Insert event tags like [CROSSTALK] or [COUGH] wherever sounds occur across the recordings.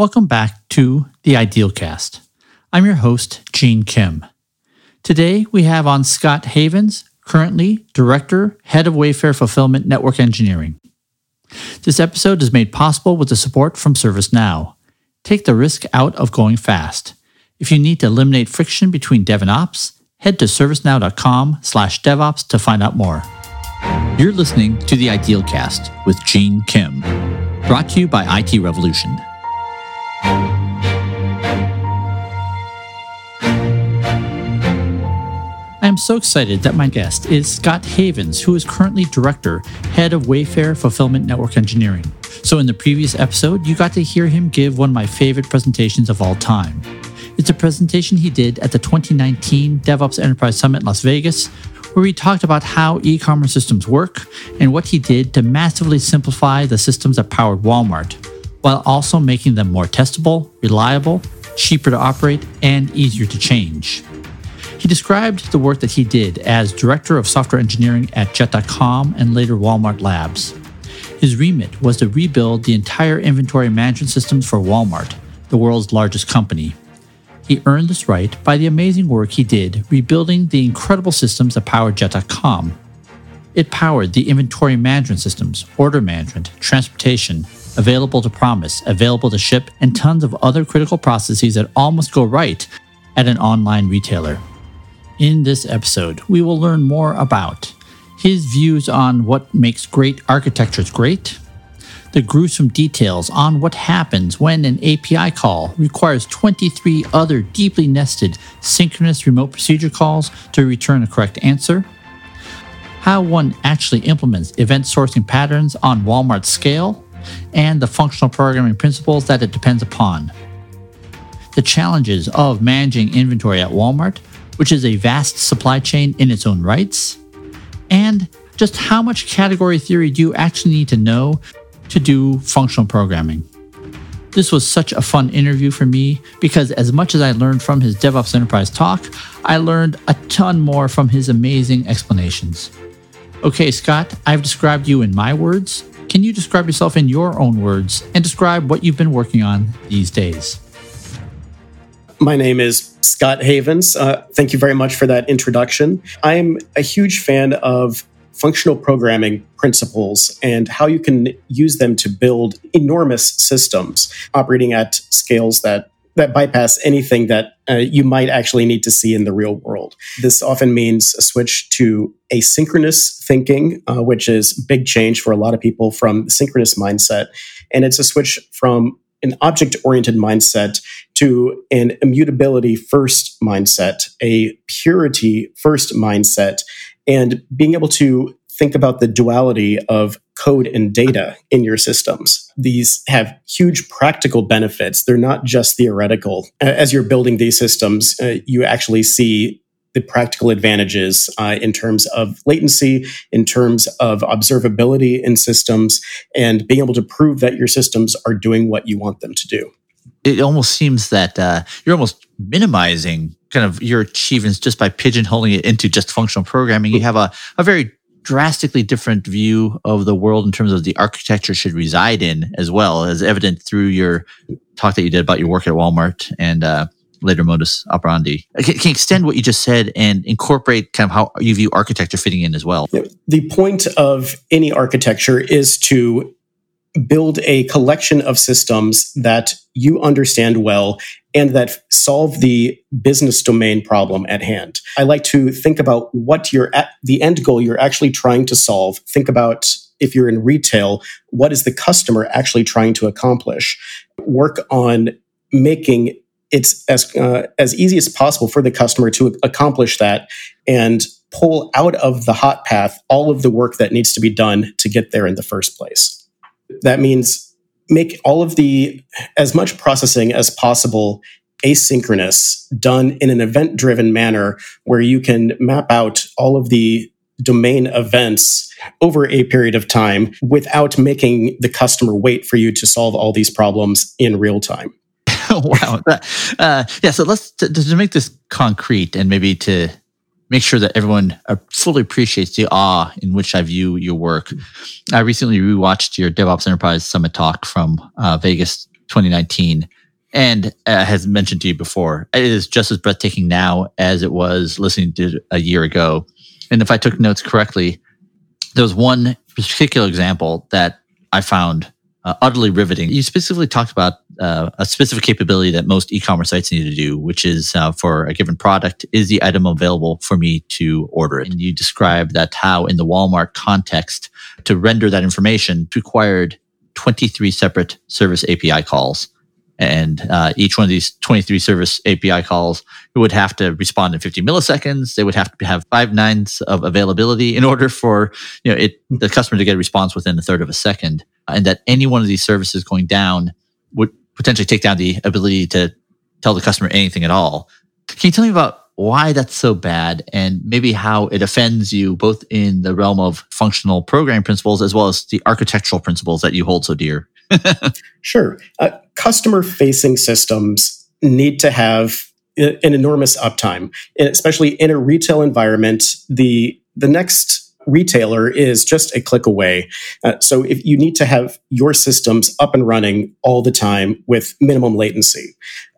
Welcome back to the Idealcast. I'm your host, Gene Kim. Today we have on Scott Havens, currently Director, Head of Wayfair Fulfillment Network Engineering. This episode is made possible with the support from ServiceNow. Take the risk out of going fast. If you need to eliminate friction between dev and ops, head to servicenow.com slash devops to find out more. You're listening to the Idealcast with Gene Kim, brought to you by IT Revolution. I am so excited that my guest is Scott Havens, who is currently Director, Head of Wayfair Fulfillment Network Engineering. So, in the previous episode, you got to hear him give one of my favorite presentations of all time. It's a presentation he did at the 2019 DevOps Enterprise Summit in Las Vegas, where he talked about how e commerce systems work and what he did to massively simplify the systems that powered Walmart, while also making them more testable, reliable, cheaper to operate, and easier to change. He described the work that he did as Director of Software Engineering at Jet.com and later Walmart Labs. His remit was to rebuild the entire inventory management systems for Walmart, the world's largest company. He earned this right by the amazing work he did rebuilding the incredible systems that powered Jet.com. It powered the inventory management systems, order management, transportation, available to promise, available to ship, and tons of other critical processes that almost go right at an online retailer. In this episode, we will learn more about his views on what makes great architectures great, the gruesome details on what happens when an API call requires 23 other deeply nested synchronous remote procedure calls to return a correct answer, how one actually implements event sourcing patterns on Walmart scale, and the functional programming principles that it depends upon. The challenges of managing inventory at Walmart which is a vast supply chain in its own rights, and just how much category theory do you actually need to know to do functional programming. This was such a fun interview for me because, as much as I learned from his DevOps Enterprise talk, I learned a ton more from his amazing explanations. Okay, Scott, I've described you in my words. Can you describe yourself in your own words and describe what you've been working on these days? My name is Scott Havens. Uh, thank you very much for that introduction. I'm a huge fan of functional programming principles and how you can use them to build enormous systems operating at scales that that bypass anything that uh, you might actually need to see in the real world. This often means a switch to asynchronous thinking, uh, which is big change for a lot of people from the synchronous mindset, and it's a switch from an object oriented mindset to an immutability first mindset, a purity first mindset, and being able to think about the duality of code and data in your systems. These have huge practical benefits. They're not just theoretical. As you're building these systems, uh, you actually see the practical advantages uh, in terms of latency, in terms of observability in systems, and being able to prove that your systems are doing what you want them to do. It almost seems that uh, you're almost minimizing kind of your achievements just by pigeonholing it into just functional programming. You have a, a very drastically different view of the world in terms of the architecture should reside in as well as evident through your talk that you did about your work at Walmart and uh, later modus operandi. Can, can extend what you just said and incorporate kind of how you view architecture fitting in as well. The point of any architecture is to build a collection of systems that you understand well and that solve the business domain problem at hand. I like to think about what you're at the end goal you're actually trying to solve. Think about if you're in retail, what is the customer actually trying to accomplish? Work on making it's as uh, as easy as possible for the customer to accomplish that and pull out of the hot path all of the work that needs to be done to get there in the first place. That means make all of the as much processing as possible asynchronous, done in an event driven manner where you can map out all of the domain events over a period of time without making the customer wait for you to solve all these problems in real time. [LAUGHS] wow. Uh, yeah. So let's to, to, make this concrete and maybe to make sure that everyone fully appreciates the awe in which I view your work. I recently rewatched your DevOps Enterprise Summit talk from uh, Vegas 2019. And uh, has mentioned to you before, it is just as breathtaking now as it was listening to a year ago. And if I took notes correctly, there was one particular example that I found uh, utterly riveting. You specifically talked about uh, a specific capability that most e-commerce sites need to do, which is uh, for a given product, is the item available for me to order it? And you described that how in the Walmart context, to render that information required 23 separate service API calls and uh, each one of these 23 service API calls would have to respond in 50 milliseconds. They would have to have five nines of availability in order for you know it the customer to get a response within a third of a second, and that any one of these services going down would potentially take down the ability to tell the customer anything at all. Can you tell me about why that's so bad and maybe how it offends you both in the realm of functional programming principles as well as the architectural principles that you hold so dear? [LAUGHS] sure. Uh, customer facing systems need to have an enormous uptime, especially in a retail environment. The the next retailer is just a click away. Uh, so if you need to have your systems up and running all the time with minimum latency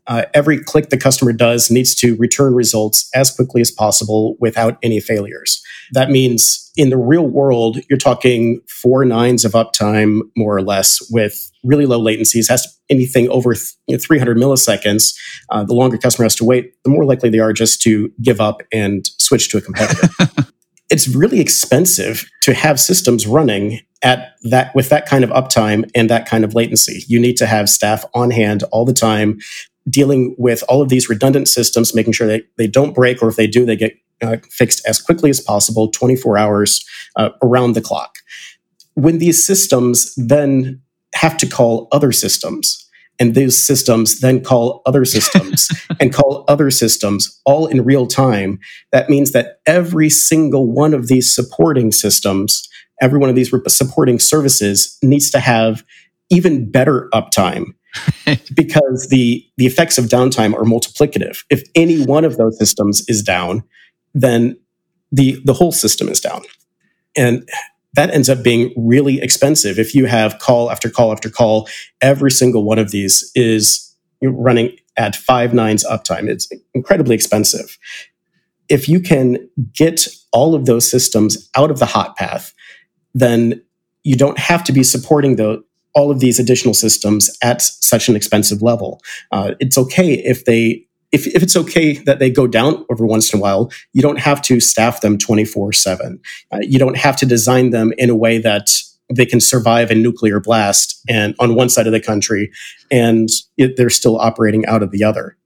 uh, every click the customer does needs to return results as quickly as possible without any failures. That means in the real world, you're talking four nines of uptime, more or less, with really low latencies. Has to, anything over you know, 300 milliseconds, uh, the longer customer has to wait, the more likely they are just to give up and switch to a competitor. [LAUGHS] it's really expensive to have systems running at that with that kind of uptime and that kind of latency. You need to have staff on hand all the time dealing with all of these redundant systems, making sure that they don't break, or if they do, they get uh, fixed as quickly as possible, 24 hours uh, around the clock. When these systems then have to call other systems, and those systems then call other systems [LAUGHS] and call other systems all in real time, that means that every single one of these supporting systems, every one of these supporting services needs to have even better uptime [LAUGHS] because the the effects of downtime are multiplicative. If any one of those systems is down, then the the whole system is down. And that ends up being really expensive if you have call after call after call. Every single one of these is running at five nines uptime. It's incredibly expensive. If you can get all of those systems out of the hot path, then you don't have to be supporting the, all of these additional systems at such an expensive level. Uh, it's okay if they if, if it's okay that they go down every once in a while, you don't have to staff them 24 uh, 7. You don't have to design them in a way that they can survive a nuclear blast and on one side of the country and it, they're still operating out of the other.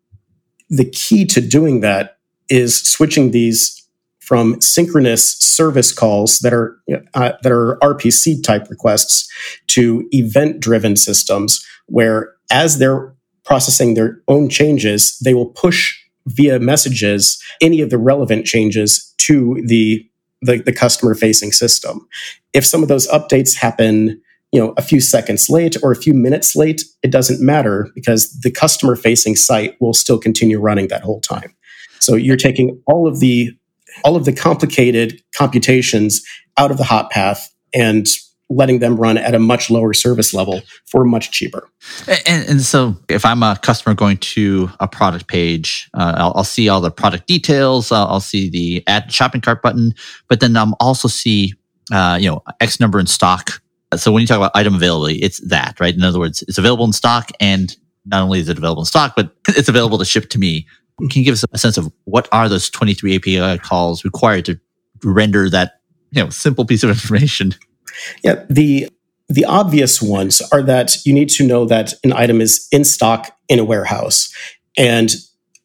The key to doing that is switching these from synchronous service calls that are uh, that are RPC type requests to event driven systems where as they're processing their own changes they will push via messages any of the relevant changes to the the, the customer facing system. If some of those updates happen you know a few seconds late or a few minutes late it doesn't matter because the customer facing site will still continue running that whole time. So you're taking all of the all of the complicated computations out of the hot path and letting them run at a much lower service level for much cheaper. And, and so, if I'm a customer going to a product page, uh, I'll, I'll, see all the product details. I'll, I'll, see the add shopping cart button, but then I'm also see uh, you know X number in stock. So when you talk about item availability, it's that right. In other words, it's available in stock, and not only is it available in stock, but [LAUGHS] it's available to ship to me can you give us a sense of what are those 23 API calls required to render that you know simple piece of information? Yeah, the the obvious ones are that you need to know that an item is in stock in a warehouse and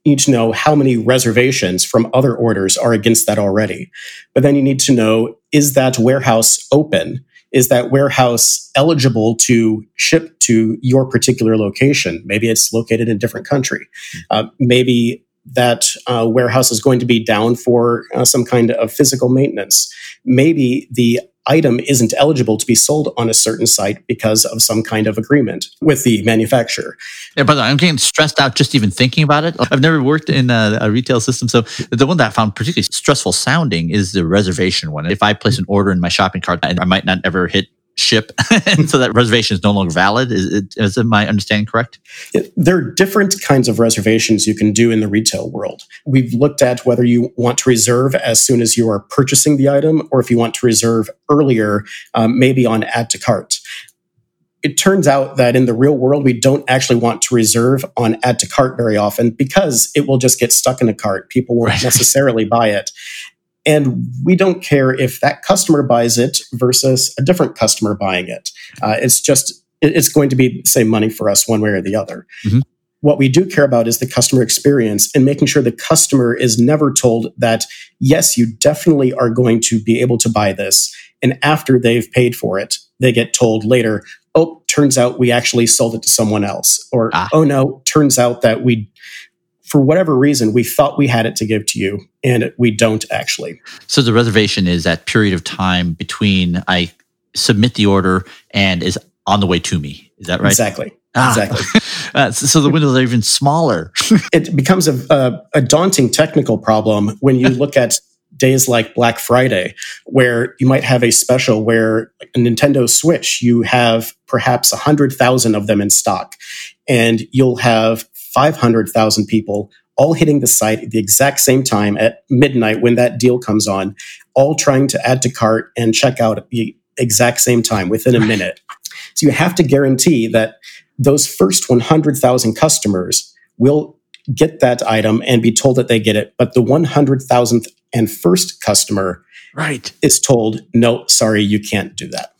you need to know how many reservations from other orders are against that already. But then you need to know is that warehouse open? Is that warehouse eligible to ship to your particular location? Maybe it's located in a different country. Hmm. Uh, maybe that uh, warehouse is going to be down for uh, some kind of physical maintenance. Maybe the item isn't eligible to be sold on a certain site because of some kind of agreement with the manufacturer. Yeah, but I'm getting stressed out just even thinking about it. I've never worked in a, a, retail system, so the one that I found particularly stressful sounding is the reservation one. If I place an order in my shopping cart, I might not ever hit ship, [LAUGHS] and so that reservation is no longer valid. Is, it, is my understanding correct? There are different kinds of reservations you can do in the retail world. We've looked at whether you want to reserve as soon as you are purchasing the item, or if you want to reserve earlier, um, maybe on add to cart. It turns out that in the real world, we don't actually want to reserve on add to cart very often because it will just get stuck in a cart. People won't right. [LAUGHS] necessarily buy it. And we don't care if that customer buys it versus a different customer buying it. Uh, it's just, it's going to be the same money for us one way or the other. Mm-hmm. What we do care about is the customer experience and making sure the customer is never told that, yes, you definitely are going to be able to buy this. And after they've paid for it, they get told later, oh, turns out we actually sold it to someone else. Or, ah. oh no, turns out that we for whatever reason, we thought we had it to give to you, and we don't actually. So the reservation is that period of time between I submit the order and is on the way to me. Is that right? Exactly. Ah. Exactly. [LAUGHS] uh, so the windows are even smaller. [LAUGHS] it becomes a, a, a daunting technical problem when you [LAUGHS] look at days like Black Friday, where you might have a special where a Nintendo Switch, you have perhaps 100,000 of them in stock, and you'll have 500,000 people all hitting the site at the exact same time at midnight when that deal comes on, all trying to add to cart and check out at the exact same time within a [SIGHS] minute. So you have to guarantee that those first 100,000 customers will get that item and be told that they get it, but the 100,000th and first customer right is told, no, sorry, you can't do that.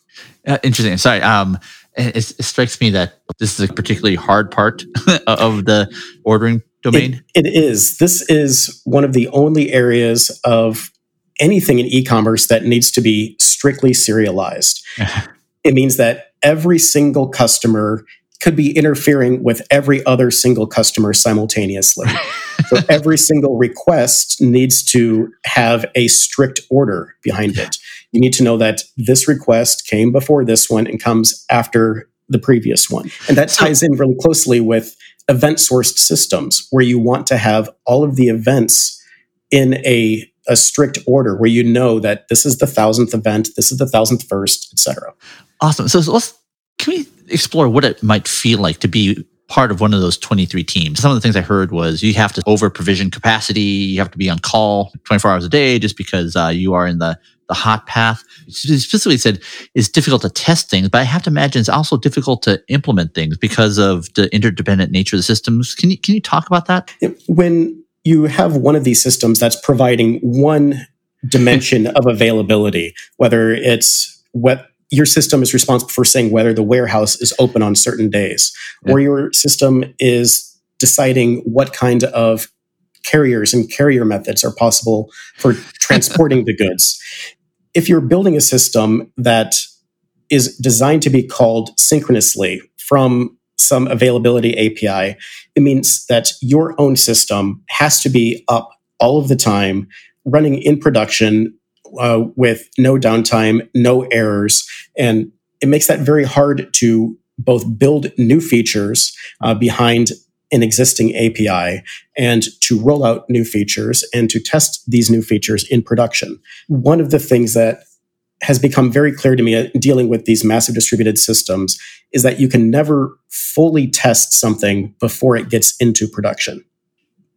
Uh, interesting. Sorry. Um, it, it, strikes me that this is a particularly hard part [LAUGHS] of the ordering domain. It, it is. This is one of the only areas of anything in e-commerce that needs to be strictly serialized. [LAUGHS] it means that every single customer could be interfering with every other single customer simultaneously. [LAUGHS] so every single request needs to have a strict order behind it you need to know that this request came before this one and comes after the previous one. And that ties in really closely with event sourced systems where you want to have all of the events in a, a strict order where you know that this is the thousandth event, this is the thousandth first, etc. Awesome. So let's can we explore what it might feel like to be part of one of those 23 teams. Some of the things I heard was you have to over provision capacity. You have to be on call 24 hours a day just because uh, you are in the the hot path. It specifically said it's difficult to test things, but I have to imagine it's also difficult to implement things because of the interdependent nature of the systems. Can you can you talk about that? When you have one of these systems that's providing one dimension of availability, whether it's what your system is responsible for saying whether the warehouse is open on certain days, yeah. or your system is deciding what kind of carriers and carrier methods are possible for [LAUGHS] transporting the goods if you're building a system that is designed to be called synchronously from some availability API, it means that your own system has to be up all of the time, running in production uh, with no downtime, no errors. And it makes that very hard to both build new features uh, behind an existing API and to roll out new features and to test these new features in production. One of the things that has become very clear to me uh, dealing with these massive distributed systems is that you can never fully test something before it gets into production.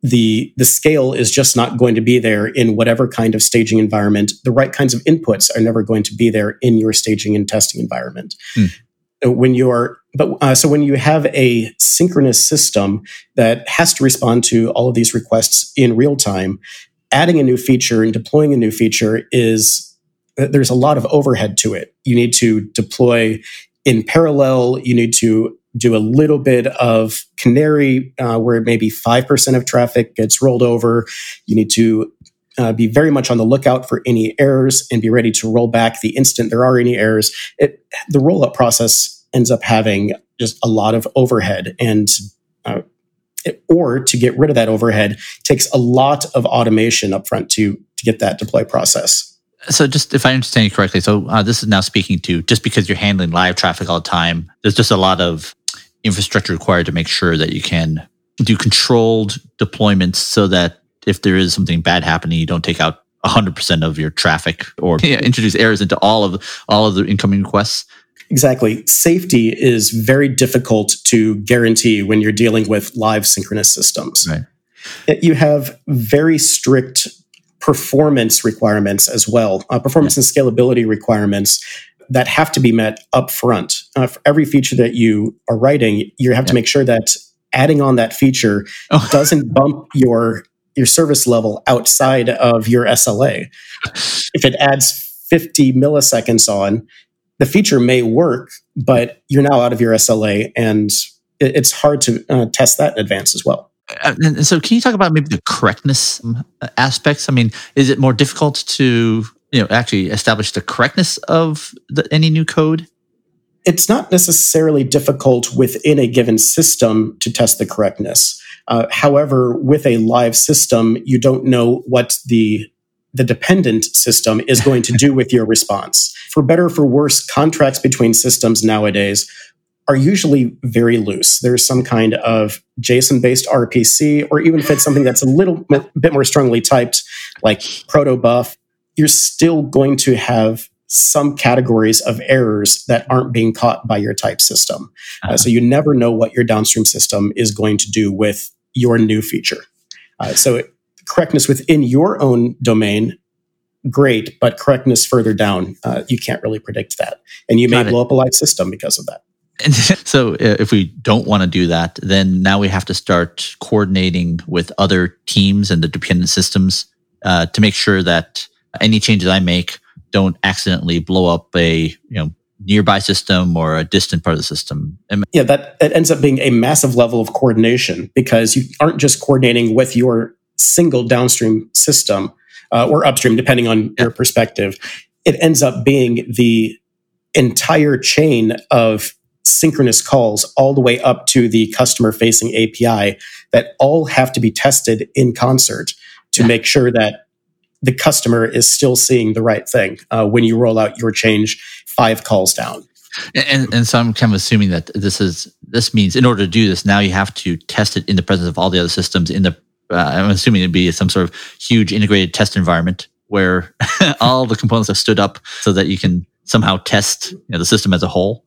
The, the scale is just not going to be there in whatever kind of staging environment. The right kinds of inputs are never going to be there in your staging and testing environment. Hmm when you're but uh, so when you have a synchronous system that has to respond to all of these requests in real time adding a new feature and deploying a new feature is uh, there's a lot of overhead to it. You need to deploy in parallel. You need to do a little bit of canary uh, where maybe 5% of traffic gets rolled over. You need to uh, be very much on the lookout for any errors and be ready to roll back the instant there are any errors. It, the rollup process ends up having just a lot of overhead and uh, or to get rid of that overhead takes a lot of automation upfront to to get that deploy process. So, just if I understand you correctly, so uh, this is now speaking to just because you're handling live traffic all the time, there's just a lot of infrastructure required to make sure that you can do controlled deployments so that if there is something bad happening, you don't take out 100% of your traffic or yeah, introduce errors into all of all of the incoming requests Exactly. Safety is very difficult to guarantee when you're dealing with live synchronous systems. Right. You have very strict performance requirements as well, uh, performance and scalability requirements that have to be met up front. Uh, for every feature that you are writing, you have to make sure that adding on that feature oh. [LAUGHS] doesn't bump your your service level outside of your SLA. If it adds 50 milliseconds on, the feature may work, but you're now out of your SLA, and it's hard to uh, test that in advance as well. Uh, and so, can you talk about maybe the correctness um, aspects? I mean, is it more difficult to you know actually establish the correctness of the, any new code? It's not necessarily difficult within a given system to test the correctness. Uh, however, with a live system, you don't know what the the dependent system is going to do with your response. For better for worse, contracts between systems nowadays are usually very loose. There's some kind of JSON based RPC, or even if it's something that's a little bit more strongly typed, like protobuf, you're still going to have some categories of errors that aren't being caught by your type system. Uh, uh-huh. so you never know what your downstream system is going to do with your new feature. Uh, so correctness within your own domain, great, but correctness further down, uh, you can't really predict that. And you Got may it. blow up a live system because of that. And [LAUGHS] so uh, if we don't want to do that, then now we have to start coordinating with other teams and the dependent systems uh, to make sure that any changes I make don't accidentally blow up a you know nearby system or a distant part of the system. Yeah, that, that ends up being a massive level of coordination because you aren't just coordinating with your single downstream system uh, or upstream, depending on your perspective. It ends up being the entire chain of synchronous calls all the way up to the customer facing API that all have to be tested in concert to yeah. make sure that the customer is still seeing the right thing uh, when you roll out your change five calls down. And, and so I'm kind of assuming that this is this means in order to do this, now you have to test it in the presence of all the other systems. In the uh, I'm assuming it'd be some sort of huge integrated test environment where [LAUGHS] all the components have stood up so that you can somehow test you know, the system as a whole.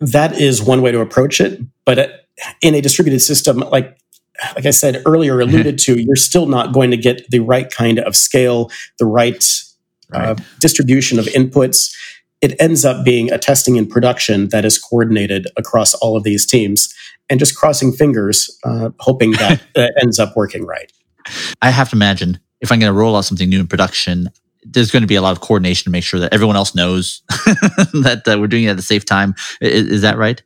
That is one way to approach it, but in a distributed system, like like I said earlier, mm-hmm. alluded to, you're still not going to get the right kind of scale, the right, uh, right. Uh, distribution of inputs. It ends up being a testing in production that is coordinated across all of these teams and just crossing fingers, uh, hoping that [LAUGHS] ends up working right. I have to imagine if I'm going to roll out something new in production, there's going to be a lot of coordination to make sure that everyone else knows [LAUGHS] that uh, we're doing it at the safe time. Is, is, that right?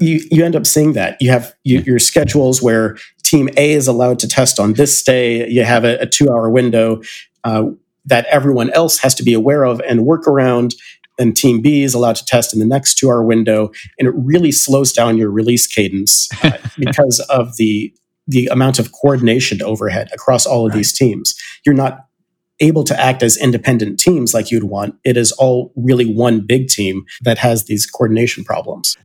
You you end up seeing that you have you, your schedules where team A is allowed to test on this day. You have a, a two hour window uh, that everyone else has to be aware of and work around. And team B is allowed to test in the next two hour window. And it really slows down your release cadence uh, [LAUGHS] because of the the amount of coordination overhead across all of right. these teams. You're not able to act as independent teams like you'd want. It is all really one big team that has these coordination problems.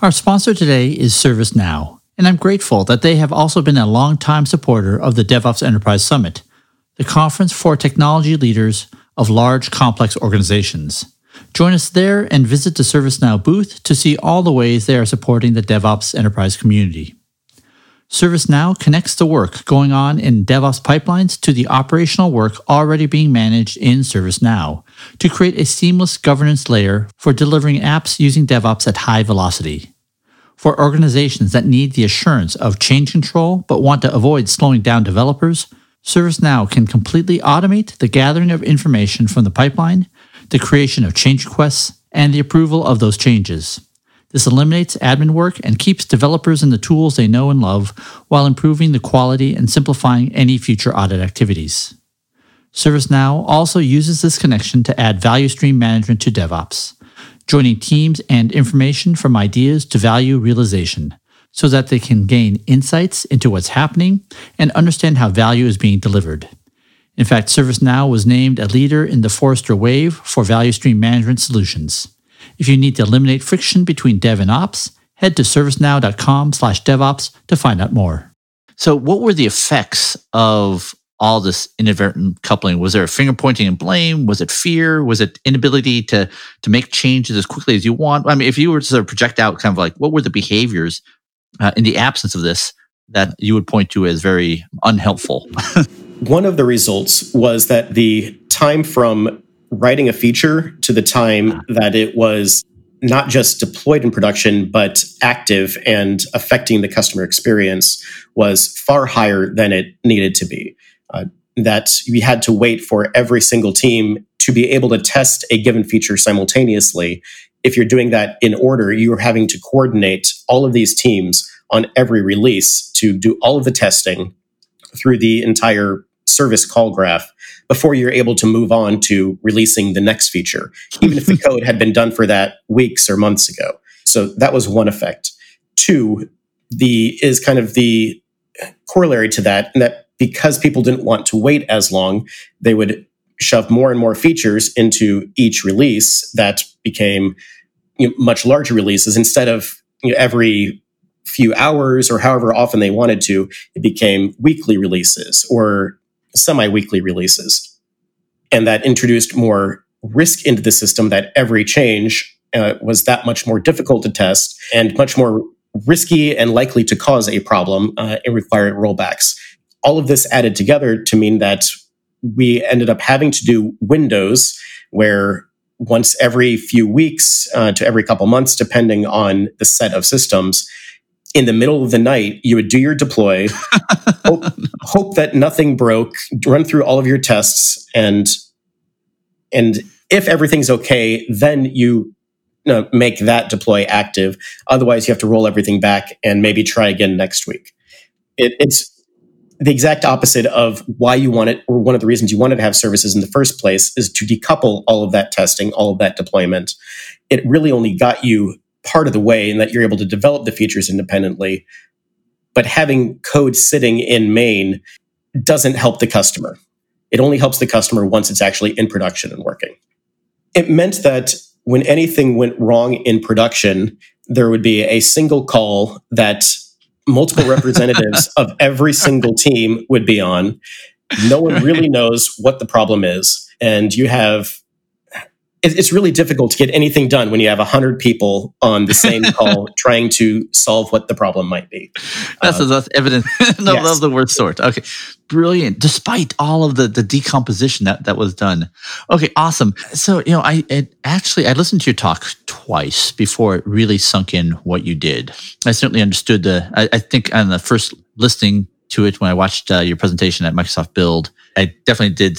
Our sponsor today is ServiceNow and I'm grateful that they have also been a longtime supporter of the DevOps Enterprise Summit, the conference for technology leaders of large, complex organizations. Join us there and visit the ServiceNow booth to see all the ways they are supporting the DevOps enterprise community. ServiceNow connects the work going on in DevOps pipelines to the operational work already being managed in ServiceNow to create a seamless governance layer for delivering apps using DevOps at high velocity. For organizations that need the assurance of change control but want to avoid slowing down developers, ServiceNow can completely automate the gathering of information from the pipeline, the creation of change requests, and the approval of those changes. This eliminates admin work and keeps developers in the tools they know and love while improving the quality and simplifying any future audit activities. ServiceNow also uses this connection to add value stream management to DevOps joining teams and information from ideas to value realization so that they can gain insights into what's happening and understand how value is being delivered. In fact, ServiceNow was named a leader in the Forrester Wave for value stream management solutions. If you need to eliminate friction between dev and ops, head to servicenow.com/devops to find out more. So, what were the effects of all this inadvertent coupling? Was there finger pointing and blame? Was it fear? Was it inability to to make changes as quickly as you want? I mean, if you were to sort of project out kind of like what were the behaviors uh, in the absence of this that you would point to as very unhelpful? [LAUGHS] One of the results was that the time from writing a feature to the time that it was not just deployed in production, but active and affecting the customer experience was far higher than it needed to be uh, that we had to wait for every single team to be able to test a given feature simultaneously. If you're doing that in order, you're having to coordinate all of these teams on every release to do all of the testing through the entire service call graph before you're able to move on to releasing the next feature, even if the [LAUGHS] code had been done for that weeks or months ago. So that was one effect. Two, the is kind of the corollary to that, and that because people didn't want to wait as long, they would shove more and more features into each release that became you know, much larger releases instead of you know, every few hours or however often they wanted to, it became weekly releases or semi weekly releases. And that introduced more risk into the system that every change uh, was that much more difficult to test and much more risky and likely to cause a problem uh, and require rollbacks all of this added together to mean that we ended up having to do windows where once every few weeks uh, to every couple months, depending on the set of systems, in the middle of the night, you would do your deploy, [LAUGHS] hope, hope that nothing broke, run through all of your tests, and and if everything's okay, then you, you know, make that deploy active. Otherwise, you have to roll everything back and maybe try again next week. It, it's the exact opposite of why you want it, or one of the reasons you wanted to have services in the first place, is to decouple all of that testing, all of that deployment. It really only got you part of the way and that you're able to develop the features independently. But having code sitting in main doesn't help the customer. It only helps the customer once it's actually in production and working. It meant that when anything went wrong in production, there would be a single call that multiple representatives [LAUGHS] of every single team would be on. No one really [LAUGHS] knows what the problem is. And you have it's really difficult to get anything done when you have 100 people on the same [LAUGHS] call trying to solve what the problem might be. That's, uh, that's evident. [LAUGHS] no, yes. the worst sort. Okay. Brilliant. Despite all of the, the decomposition that, that was done. Okay. Awesome. So, you know, I it, actually, I listened to your talk twice before it really sunk in what you did. I certainly understood the, I, I think on the first listening to it when I watched uh, your presentation at Microsoft Build, I definitely did,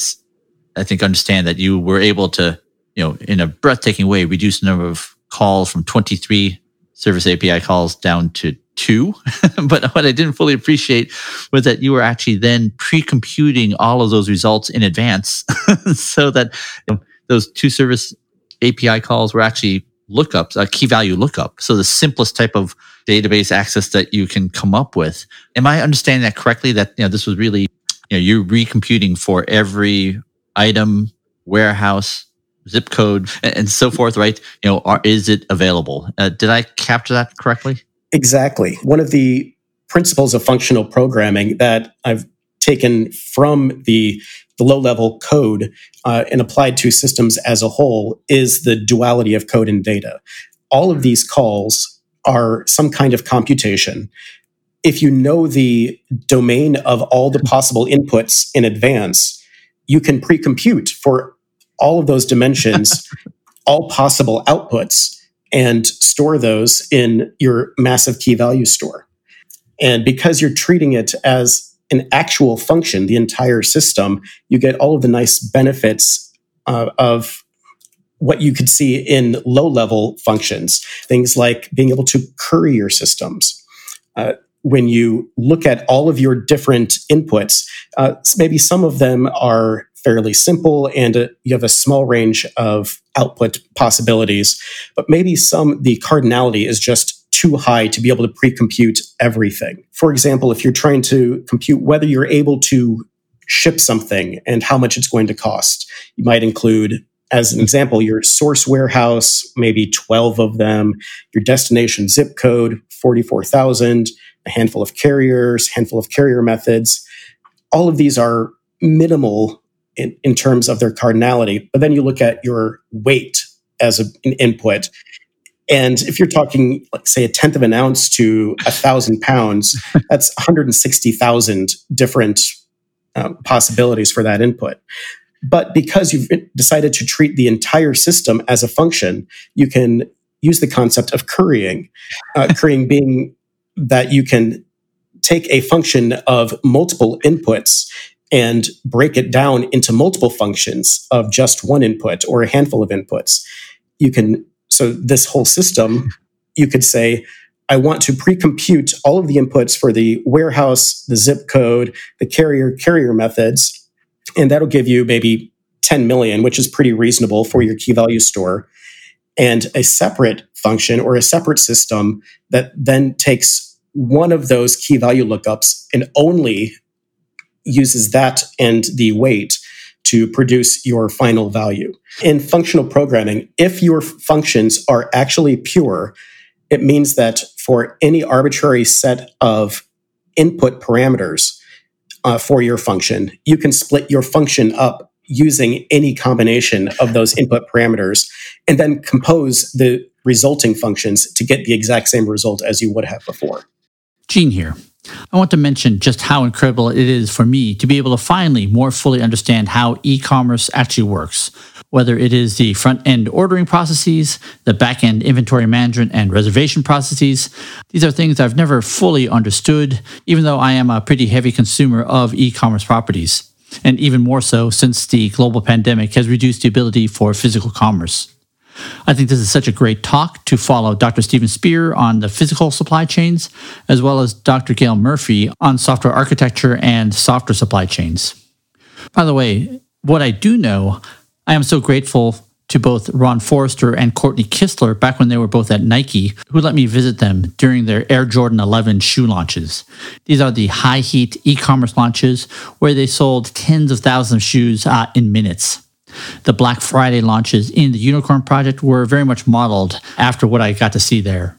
I think, understand that you were able to you know, in a breathtaking way, reduce the number of calls from 23 service API calls down to two. [LAUGHS] but what I didn't fully appreciate was that you were actually then pre-computing all of those results in advance [LAUGHS] so that you know, those two service API calls were actually lookups, a key value lookup. So the simplest type of database access that you can come up with. Am I understanding that correctly? That you know this was really you know you're recomputing for every item, warehouse, zip code and so forth, right? You know, are, is it available? Uh, did I capture that correctly? Exactly. One of the principles of functional programming that I've taken from the, the low level code uh, and applied to systems as a whole is the duality of code and data. All of these calls are some kind of computation. If you know the domain of all the possible inputs in advance, you can pre compute for all of those dimensions, [LAUGHS] all possible outputs, and store those in your massive key value store. And because you're treating it as an actual function, the entire system, you get all of the nice benefits uh, of what you could see in low level functions, things like being able to curry your systems. Uh, when you look at all of your different inputs, uh, maybe some of them are fairly simple and you have a small range of output possibilities, but maybe some, the cardinality is just too high to be able to pre-compute everything. For example, if you're trying to compute whether you're able to ship something and how much it's going to cost, you might include as an example, your source warehouse, maybe 12 of them, your destination zip code, 44,000, a handful of carriers, handful of carrier methods. All of these are minimal in, in terms of their cardinality. But then you look at your weight as a, an input. And if you're talking, like, say, a tenth of an ounce to a thousand pounds, [LAUGHS] that's 160,000 different uh, possibilities for that input. But because you've decided to treat the entire system as a function, you can use the concept of currying. Uh, [LAUGHS] currying being that you can take a function of multiple inputs and break it down into multiple functions of just one input or a handful of inputs. You can, so this whole system, you could say, I want to pre-compute all of the inputs for the warehouse, the zip code, the carrier carrier methods, and that'll give you maybe 10 million, which is pretty reasonable for your key value store, and a separate function or a separate system that then takes one of those key value lookups and only uses that and the weight to produce your final value. In functional programming, if your functions are actually pure, it means that for any arbitrary set of input parameters uh, for your function, you can split your function up using any combination of those input parameters and then compose the resulting functions to get the exact same result as you would have before. Gene here. I want to mention just how incredible it is for me to be able to finally more fully understand how e commerce actually works, whether it is the front end ordering processes, the back end inventory management and reservation processes. These are things I've never fully understood, even though I am a pretty heavy consumer of e commerce properties, and even more so since the global pandemic has reduced the ability for physical commerce. I think this is such a great talk to follow Dr. Steven Spear on the physical supply chains, as well as Dr. Gail Murphy on software architecture and software supply chains. By the way, what I do know, I am so grateful to both Ron Forrester and Courtney Kissler back when they were both at Nike, who let me visit them during their Air Jordan 11 shoe launches. These are the high heat e commerce launches where they sold tens of thousands of shoes uh, in minutes. The Black Friday launches in the Unicorn Project were very much modeled after what I got to see there.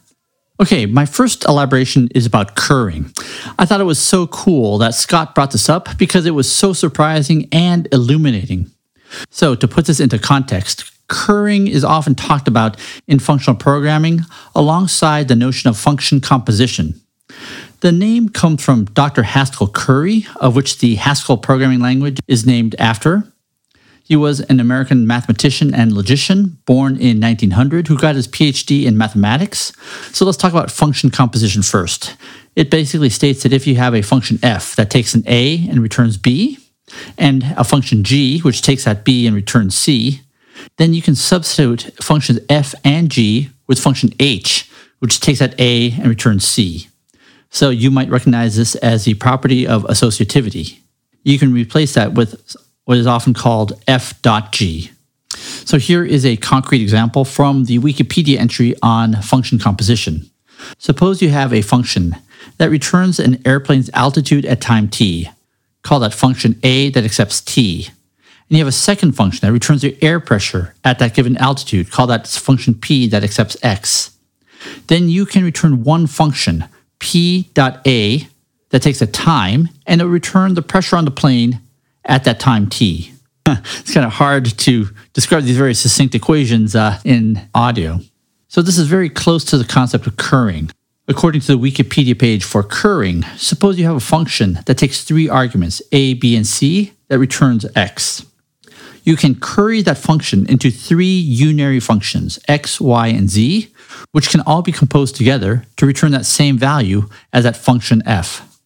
Okay, my first elaboration is about currying. I thought it was so cool that Scott brought this up because it was so surprising and illuminating. So, to put this into context, currying is often talked about in functional programming alongside the notion of function composition. The name comes from Dr. Haskell Curry, of which the Haskell programming language is named after. He was an American mathematician and logician born in 1900 who got his PhD in mathematics. So let's talk about function composition first. It basically states that if you have a function f that takes an a and returns b, and a function g which takes that b and returns c, then you can substitute functions f and g with function h which takes that a and returns c. So you might recognize this as the property of associativity. You can replace that with what is often called f.g. So here is a concrete example from the Wikipedia entry on function composition. Suppose you have a function that returns an airplane's altitude at time t. Call that function a that accepts t. And you have a second function that returns the air pressure at that given altitude. Call that function p that accepts x. Then you can return one function, p.a, that takes a time, and it will return the pressure on the plane at that time t. it's kind of hard to describe these very succinct equations uh, in audio. So this is very close to the concept of currying. According to the Wikipedia page for currying, suppose you have a function that takes three arguments, a, b, and c, that returns x. You can curry that function into three unary functions, x, y, and z, which can all be composed together to return that same value as that function f.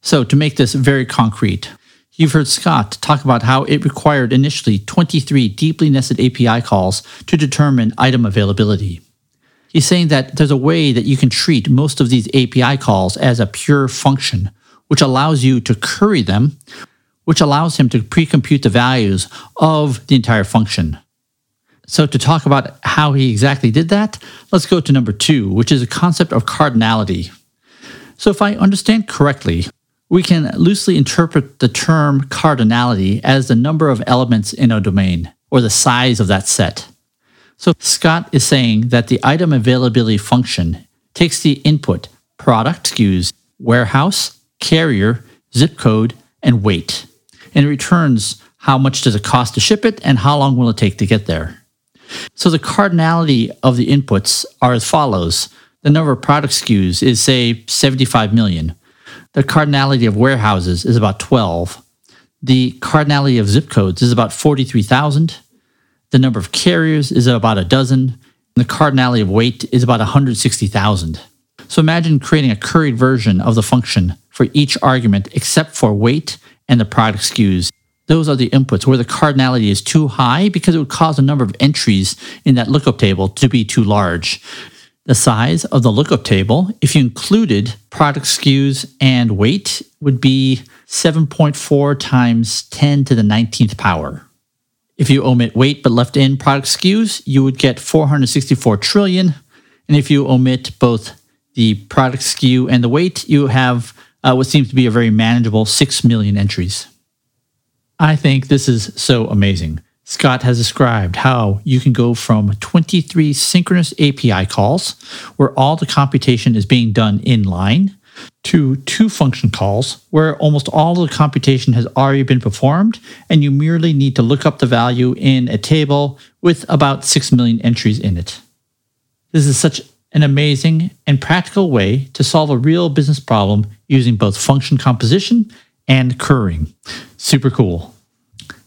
So to make this very concrete, You've heard Scott talk about how it required initially 23 deeply nested API calls to determine item availability. He's saying that there's a way that you can treat most of these API calls as a pure function, which allows you to curry them, which allows him to pre-compute the values of the entire function. So to talk about how he exactly did that, let's go to number two, which is a concept of cardinality. So if I understand correctly, we can loosely interpret the term cardinality as the number of elements in a domain, or the size of that set. So Scott is saying that the item availability function takes the input product SKUs, warehouse, carrier, zip code, and weight. and returns how much does it cost to ship it and how long will it take to get there. So the cardinality of the inputs are as follows. The number of product SKUs is, say, 75 million. The cardinality of warehouses is about 12. The cardinality of zip codes is about 43,000. The number of carriers is about a dozen. And the cardinality of weight is about 160,000. So imagine creating a curried version of the function for each argument except for weight and the product SKUs. Those are the inputs where the cardinality is too high because it would cause a number of entries in that lookup table to be too large. The size of the lookup table, if you included product SKUs and weight, would be 7.4 times 10 to the 19th power. If you omit weight but left in product SKUs, you would get 464 trillion. And if you omit both the product SKU and the weight, you have uh, what seems to be a very manageable 6 million entries. I think this is so amazing. Scott has described how you can go from 23 synchronous API calls, where all the computation is being done in line, to two function calls, where almost all the computation has already been performed, and you merely need to look up the value in a table with about 6 million entries in it. This is such an amazing and practical way to solve a real business problem using both function composition and currying. Super cool.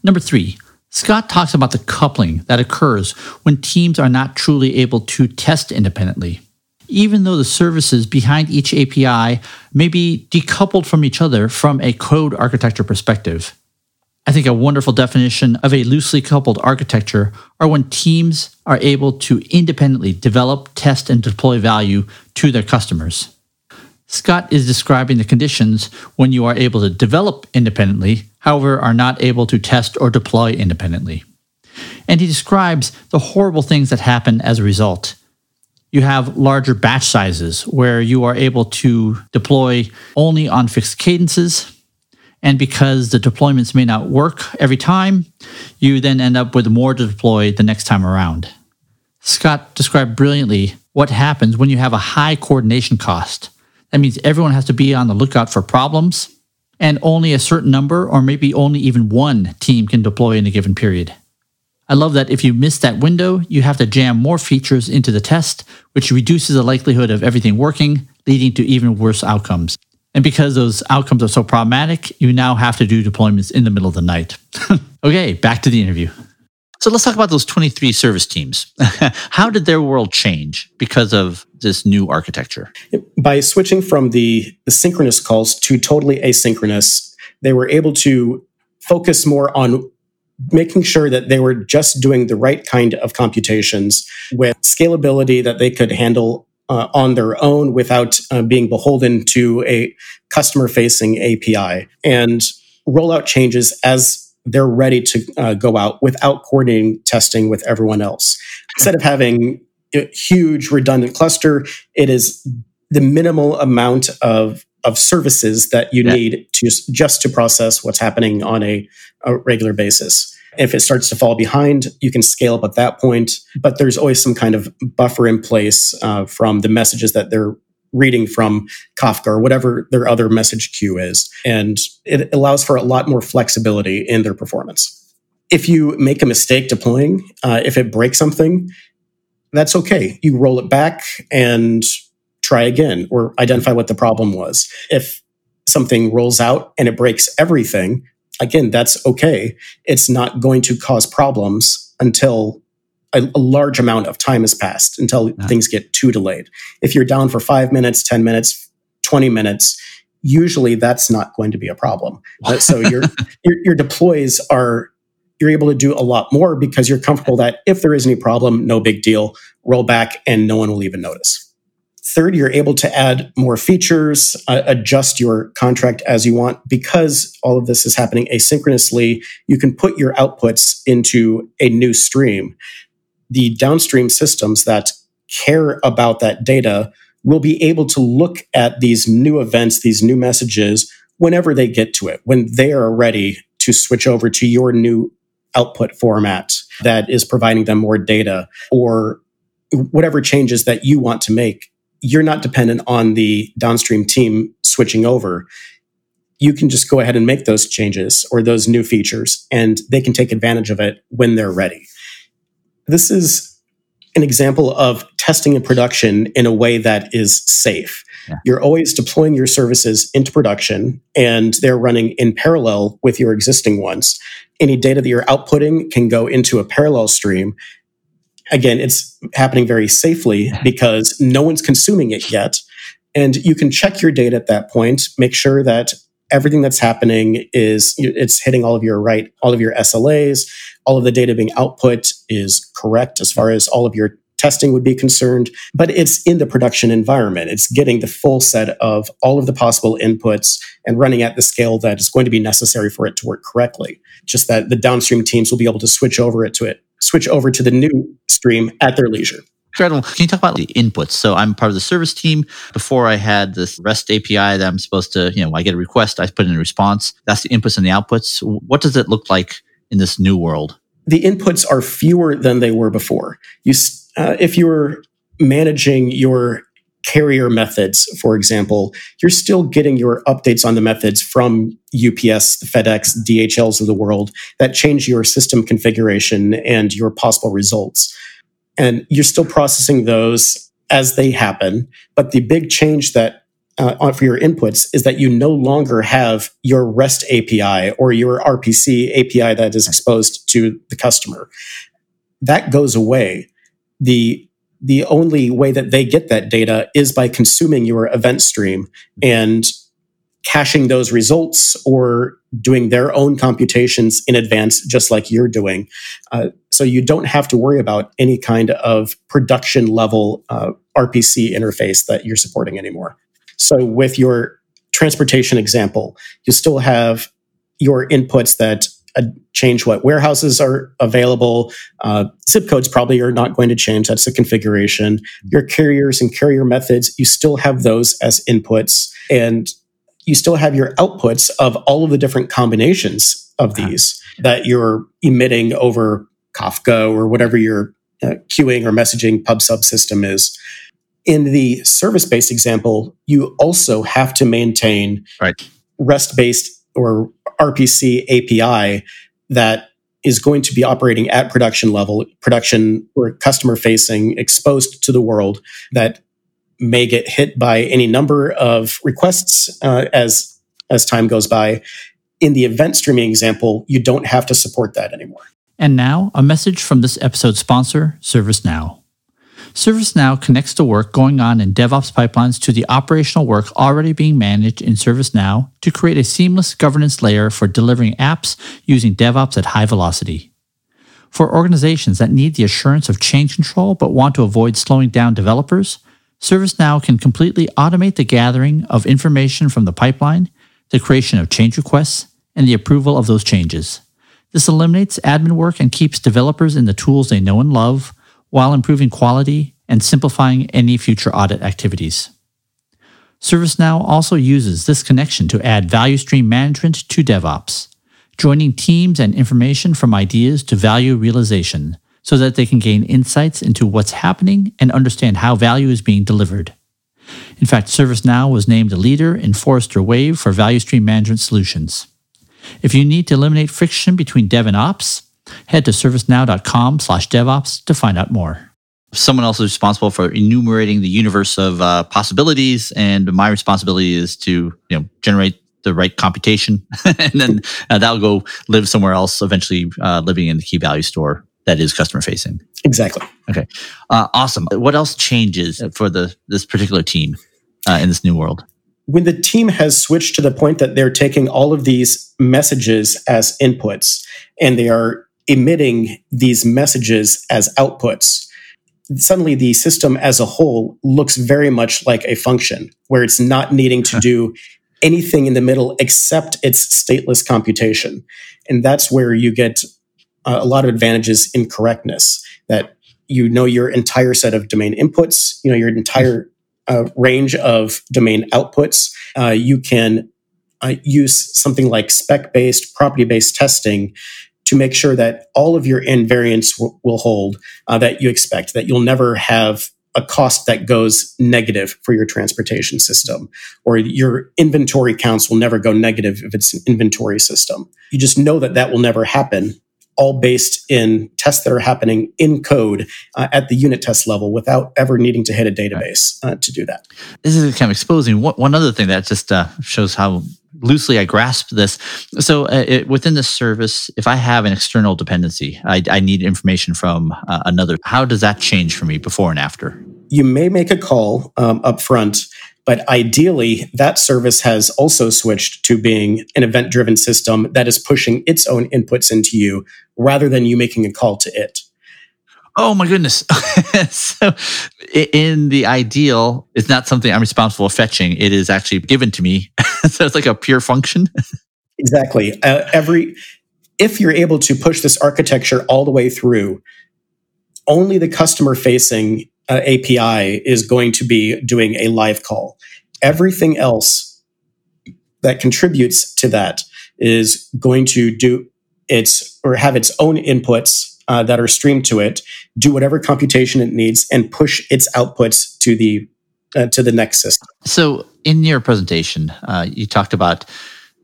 Number three, Scott talks about the coupling that occurs when teams are not truly able to test independently. Even though the services behind each API may be decoupled from each other from a code architecture perspective. I think a wonderful definition of a loosely coupled architecture are when teams are able to independently develop, test, and deploy value to their customers. Scott is describing the conditions when you are able to develop independently, however, are not able to test or deploy independently. And he describes the horrible things that happen as a result. You have larger batch sizes where you are able to deploy only on fixed cadences and because the deployments may not work every time, you then end up with more to deploy the next time around. Scott described brilliantly what happens when you have a high coordination cost. That means everyone has to be on the lookout for problems, and only a certain number, or maybe only even one team can deploy in a given period. I love that if you miss that window, you have to jam more features into the test, which reduces the likelihood of everything working, leading to even worse outcomes. And because those outcomes are so problematic, you now have to do deployments in the middle of the night. [LAUGHS] okay, back to the interview. So let's talk about those 23 service teams. [LAUGHS] How did their world change because of this new architecture? By switching from the, the synchronous calls to totally asynchronous, they were able to focus more on making sure that they were just doing the right kind of computations with scalability that they could handle uh, on their own without uh, being beholden to a customer facing API and roll out changes as they're ready to uh, go out without coordinating testing with everyone else. Instead of having huge redundant cluster, it is the minimal amount of of services that you yeah. need to just to process what's happening on a, a regular basis. If it starts to fall behind, you can scale up at that point, but there's always some kind of buffer in place uh, from the messages that they're reading from Kafka or whatever their other message queue is. And it allows for a lot more flexibility in their performance. If you make a mistake deploying, uh, if it breaks something, that's okay. You roll it back and try again or identify what the problem was. If something rolls out and it breaks everything, again, that's okay. It's not going to cause problems until a, a large amount of time has passed, until things get too delayed. If you're down for five minutes, 10 minutes, 20 minutes, usually that's not going to be a problem. So [LAUGHS] your, your, your deploys are you're able to do a lot more because you're comfortable that if there is any problem, no big deal, roll back and no one will even notice. Third, you're able to add more features, uh, adjust your contract as you want. Because all of this is happening asynchronously, you can put your outputs into a new stream. The downstream systems that care about that data will be able to look at these new events, these new messages, whenever they get to it, when they are ready to switch over to your new output format that is providing them more data or whatever changes that you want to make you're not dependent on the downstream team switching over. you can just go ahead and make those changes or those new features, and they can take advantage of it when they're ready. This is an example of testing in production in a way that is safe. Yeah. You're always deploying your services into production and they're running in parallel with your existing ones. Any data that you're outputting can go into a parallel stream. Again, it's happening very safely because no one's consuming it yet. And you can check your data at that point, make sure that everything that's happening is it's hitting all of your right all of your SLAs, all of the data being output is correct as far as all of your testing would be concerned, but it's in the production environment. It's getting the full set of all of the possible inputs and running at the scale that is going to be necessary for it to work correctly. Just that the downstream teams will be able to switch over it to it, switch over to the new stream at their leisure. Incredible. Can you talk about the inputs? So I'm part of the service team. Before I had this REST API that I'm supposed to, you know, I get a request, I put in a response. That's the inputs and the outputs. What does it look like in this new world? The inputs are fewer than they were before. You, uh, if you're managing your carrier methods, for example, you're still getting your updates on the methods from UPS, FedEx, DHLs of the world that change your system configuration and your possible results. And you're still processing those as they happen. But the big change that uh, for your inputs is that you no longer have your REST API or your RPC API that is exposed to the customer. That goes away. The the only way that they get that data is by consuming your event stream and caching those results or doing their own computations in advance, just like you're doing. Uh, so you don't have to worry about any kind of production level uh, RPC interface that you're supporting anymore. So with your transportation example, you still have your inputs that change what warehouses are available. Uh, zip codes probably are not going to change. That's the configuration. Your carriers and carrier methods, you still have those as inputs. And you still have your outputs of all of the different combinations of these that you're emitting over Kafka or whatever your uh, queuing or messaging pub sub system is. In the service based example, you also have to maintain right. REST based or RPC API that is going to be operating at production level, production or customer facing, exposed to the world that may get hit by any number of requests uh, as as time goes by. In the event streaming example, you don't have to support that anymore. And now, a message from this episode's sponsor, ServiceNow. ServiceNow connects the work going on in DevOps pipelines to the operational work already being managed in ServiceNow to create a seamless governance layer for delivering apps using DevOps at high velocity. For organizations that need the assurance of change control but want to avoid slowing down developers, ServiceNow can completely automate the gathering of information from the pipeline, the creation of change requests, and the approval of those changes. This eliminates admin work and keeps developers in the tools they know and love while improving quality and simplifying any future audit activities. ServiceNow also uses this connection to add value stream management to DevOps, joining teams and information from ideas to value realization so that they can gain insights into what's happening and understand how value is being delivered. In fact, ServiceNow was named a leader in Forrester Wave for value stream management solutions. If you need to eliminate friction between dev and ops, head to servicenow.com slash devops to find out more. Someone else is responsible for enumerating the universe of uh, possibilities, and my responsibility is to you know generate the right computation, [LAUGHS] and then uh, that'll go live somewhere else, eventually uh, living in the key value store that is customer facing. Exactly. Okay. Uh, awesome. What else changes for the this particular team uh, in this new world? When the team has switched to the point that they're taking all of these messages as inputs and they are emitting these messages as outputs, suddenly the system as a whole looks very much like a function where it's not needing to do anything in the middle except its stateless computation. And that's where you get a lot of advantages in correctness that you know your entire set of domain inputs, you know your entire uh, range of domain outputs. Uh, you can uh, use something like spec-based, property-based testing to make sure that all of your invariants w- will hold uh, that you expect. That you'll never have a cost that goes negative for your transportation system, or your inventory counts will never go negative if it's an inventory system. You just know that that will never happen all based in tests that are happening in code uh, at the unit test level without ever needing to hit a database uh, to do that. This is kind of exposing one, one other thing that just uh, shows how loosely I grasp this. So uh, it, within this service, if I have an external dependency, I, I need information from uh, another. How does that change for me before and after? You may make a call um, up front but ideally, that service has also switched to being an event driven system that is pushing its own inputs into you rather than you making a call to it. Oh my goodness. [LAUGHS] so in the ideal, it's not something I'm responsible for fetching. It is actually given to me. [LAUGHS] so it's like a pure function. exactly. Uh, every, if you're able to push this architecture all the way through, only the customer facing uh, API is going to be doing a live call. Everything else that contributes to that is going to do its or have its own inputs uh, that are streamed to it, do whatever computation it needs, and push its outputs to the uh, to the next system. So, in your presentation, uh, you talked about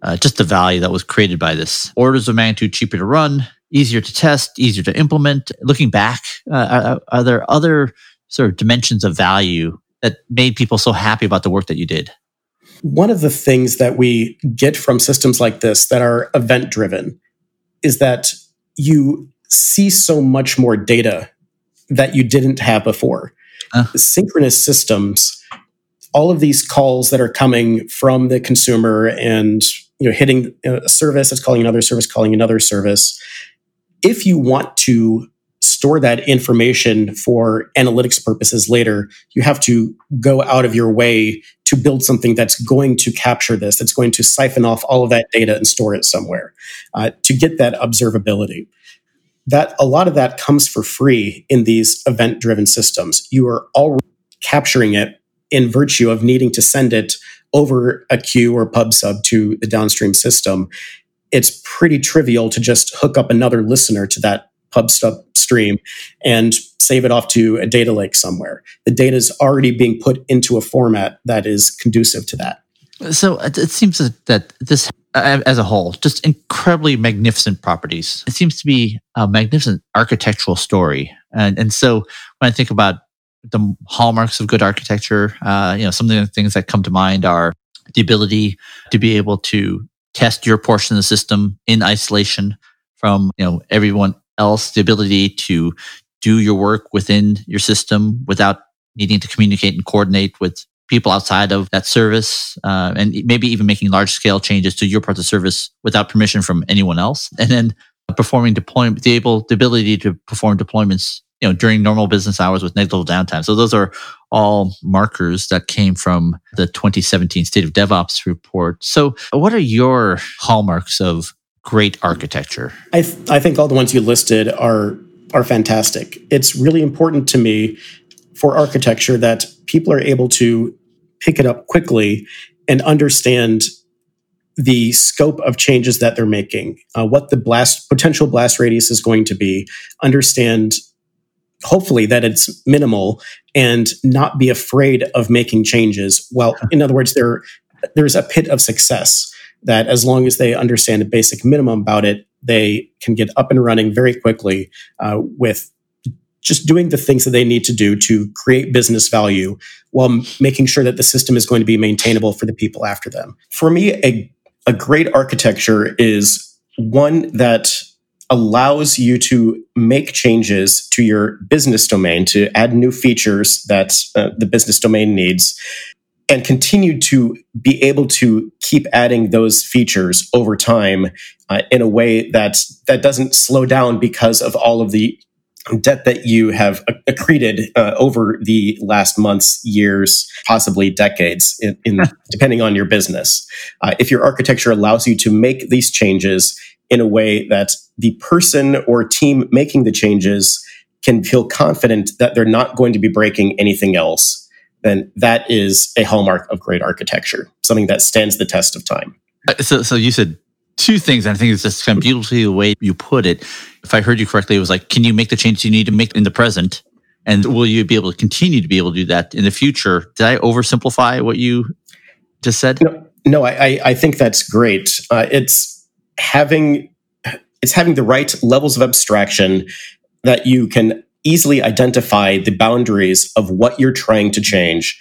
uh, just the value that was created by this orders of magnitude cheaper to run, easier to test, easier to implement. Looking back, uh, are, are there other sort of dimensions of value that made people so happy about the work that you did? One of the things that we get from systems like this that are event driven is that you see so much more data that you didn't have before. Uh. Synchronous systems, all of these calls that are coming from the consumer and you know hitting a service that's calling another service, calling another service. If you want to store that information for analytics purposes later, you have to go out of your way to build something that's going to capture this, that's going to siphon off all of that data and store it somewhere uh, to get that observability. That a lot of that comes for free in these event driven systems. You are already capturing it in virtue of needing to send it over a queue or pub sub to the downstream system. It's pretty trivial to just hook up another listener to that pub sub stream and save it off to a data lake somewhere. The data is already being put into a format that is conducive to that. So it, seems that this, as a whole, just incredibly magnificent properties. It seems to be a magnificent architectural story. And, and so when I think about the hallmarks of good architecture, uh, you know, some of the things that come to mind are the ability to be able to test your portion of the system in isolation from you know everyone else the ability to do your work within your system without needing to communicate and coordinate with people outside of that service uh, and maybe even making large scale changes to your part of service without permission from anyone else and then performing deployment the able the ability to perform deployments you know during normal business hours with negligible downtime so those are all markers that came from the 2017 state of devops report so what are your hallmarks of great architecture? I, th- I think all the ones you listed are are fantastic. It's really important to me for architecture that people are able to pick it up quickly and understand the scope of changes that they're making, uh, what the blast potential blast radius is going to be, understand hopefully that it's minimal and not be afraid of making changes. Well, in other words, there there's a pit of success that as long as they understand a basic minimum about it, they can get up and running very quickly uh, with just doing the things that they need to do to create business value while making sure that the system is going to be maintainable for the people after them. For me, a, a great architecture is one that allows you to make changes to your business domain to add new features that uh, the business domain needs and continue to be able to keep adding those features over time uh, in a way that that doesn't slow down because of all of the debt that you have accreted uh, over the last months, years, possibly decades, in, in depending on your business. Uh, if your architecture allows you to make these changes in a way that the person or team making the changes can feel confident that they're not going to be breaking anything else then that is a hallmark of great architecture, something that stands the test of time. Uh, so, so you said two things. And I think it's just kind of beautifully the way you put it. If I heard you correctly, it was like, can you make the changes you need to make in the present? And will you be able to continue to be able to do that in the future? Did I oversimplify what you just said? No, no I, I think that's great. Uh, it's having it's having the right levels of abstraction that you can easily identify the boundaries of what you're trying to change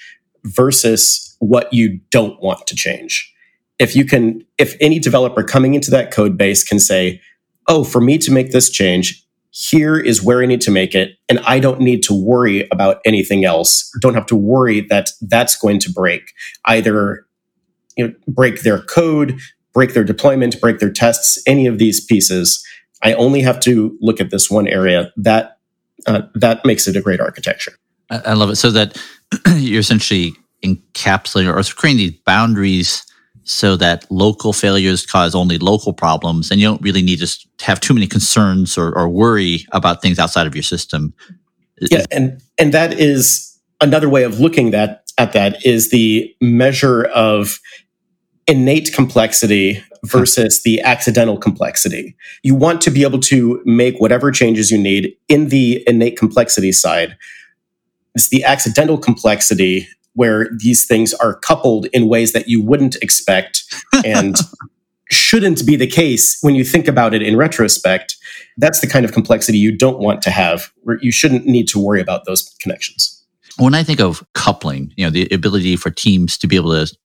versus what you don't want to change. If you can, if any developer coming into that code base can say, oh, for me to make this change, here is where I need to make it. And I don't need to worry about anything else. Don't have to worry that that's going to break either you know, break their code, break their deployment, break their tests, any of these pieces. I only have to look at this one area. That uh, that makes it a great architecture. I, I love it. So that [CLEARS THROAT] you're essentially encapsulating or creating these boundaries so that local failures cause only local problems and you don't really need to have too many concerns or, or worry about things outside of your system yeah and and that is another way of looking that at that is the measure of innate complexity versus the accidental complexity. You want to be able to make whatever changes you need in the innate complexity side. It's the accidental complexity where these things are coupled in ways that you wouldn't expect and [LAUGHS] shouldn't be the case when you think about it in retrospect. That's the kind of complexity you don't want to have, where you shouldn't need to worry about those connections. When I think of coupling, you know, the ability for teams to be able to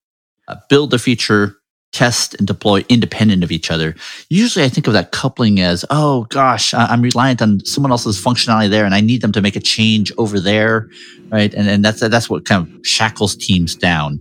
uh, build a feature, test and deploy independent of each other. Usually I think of that coupling as, oh gosh, I'm reliant on someone else's functionality there and I need them to make a change over there. Right. And, and that's, that's what kind of shackles teams down.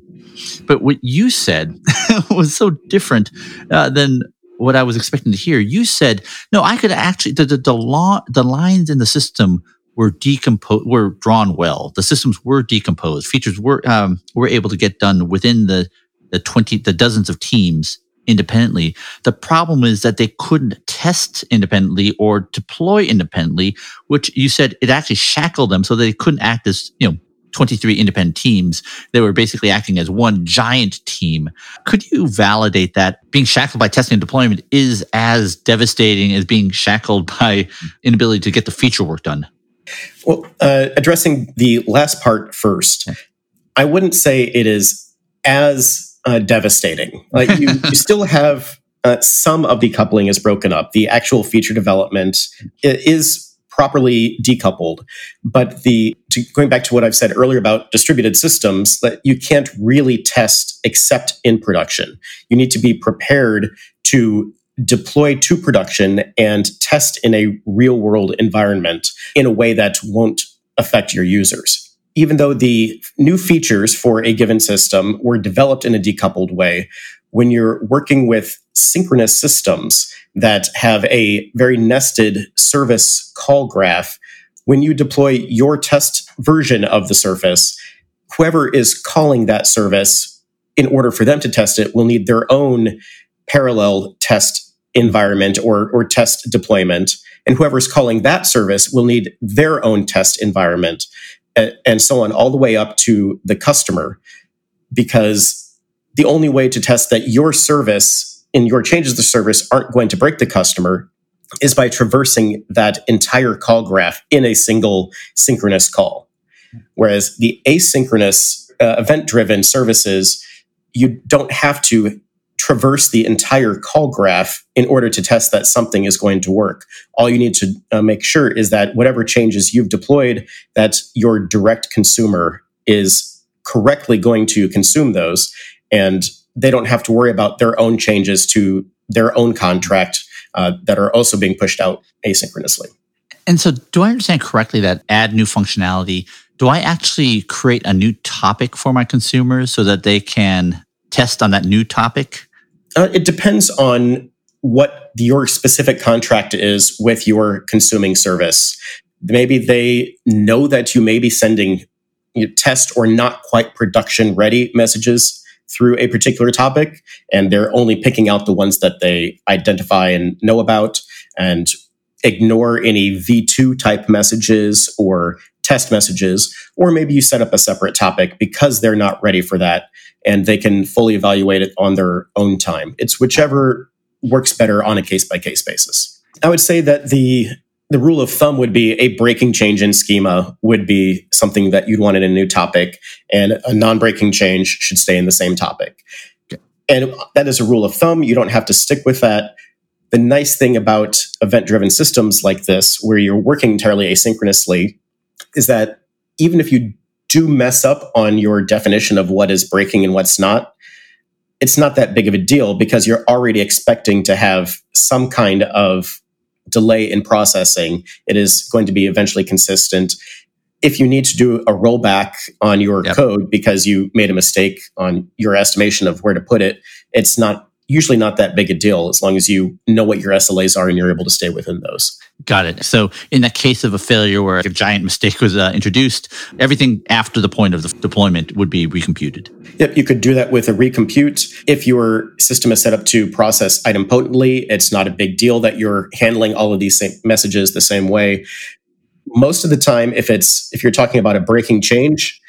But what you said [LAUGHS] was so different uh, than what I was expecting to hear. You said, no, I could actually, the, the, the, law, the lines in the system were decomposed, were drawn well. The systems were decomposed. Features were, um, were able to get done within the the 20, the dozens of teams independently. The problem is that they couldn't test independently or deploy independently, which you said it actually shackled them so they couldn't act as, you know, 23 independent teams. They were basically acting as one giant team. Could you validate that being shackled by testing and deployment is as devastating as being shackled by inability to get the feature work done? Well, uh, addressing the last part first, I wouldn't say it is as uh, devastating. Like you, [LAUGHS] you still have uh, some of the coupling is broken up. The actual feature development is properly decoupled, but the to, going back to what I've said earlier about distributed systems, that you can't really test except in production. You need to be prepared to deploy to production and test in a real world environment in a way that won't affect your users even though the new features for a given system were developed in a decoupled way, when you're working with synchronous systems that have a very nested service call graph, when you deploy your test version of the service, whoever is calling that service, in order for them to test it, will need their own parallel test environment or, or test deployment. And whoever's calling that service will need their own test environment and so on, all the way up to the customer, because the only way to test that your service and your changes to service aren't going to break the customer is by traversing that entire call graph in a single synchronous call. Whereas the asynchronous uh, event driven services, you don't have to traverse the entire call graph in order to test that something is going to work. All you need to uh, make sure is that whatever changes you've deployed, that your direct consumer is correctly going to consume those. And they don't have to worry about their own changes to their own contract uh, that are also being pushed out asynchronously. And so, do I understand correctly that add new functionality? Do I actually create a new topic for my consumers so that they can test on that new topic? Uh, it depends on what your specific contract is with your consuming service. Maybe they know that you may be sending test or not quite production ready messages through a particular topic, and they're only picking out the ones that they identify and know about and ignore any V2 type messages or test messages. Or maybe you set up a separate topic because they're not ready for that and they can fully evaluate it on their own time. It's whichever works better on a case by case basis. I would say that the the rule of thumb would be a breaking change in schema would be something that you'd want in a new topic, and a non breaking change should stay in the same topic. Okay. And that is a rule of thumb. You don't have to stick with that. The nice thing about event driven systems like this, where you're working entirely asynchronously, is that even if you do mess up on your definition of what is breaking and what's not, it's not that big of a deal because you're already expecting to have some kind of delay in processing. It is going to be eventually consistent. If you need to do a rollback on your yep. code because you made a mistake on your estimation of where to put it, it's not usually not that big a deal as long as you know what your SLAs are and you're able to stay within those. Got it. So, in that case of a failure where a giant mistake was uh, introduced, everything after the point of the deployment would be recomputed. Yep, you could do that with a recompute. If your system is set up to process idempotently, it's not a big deal that you're handling all of these messages the same way. Most of the time, if it's if you're talking about a breaking change,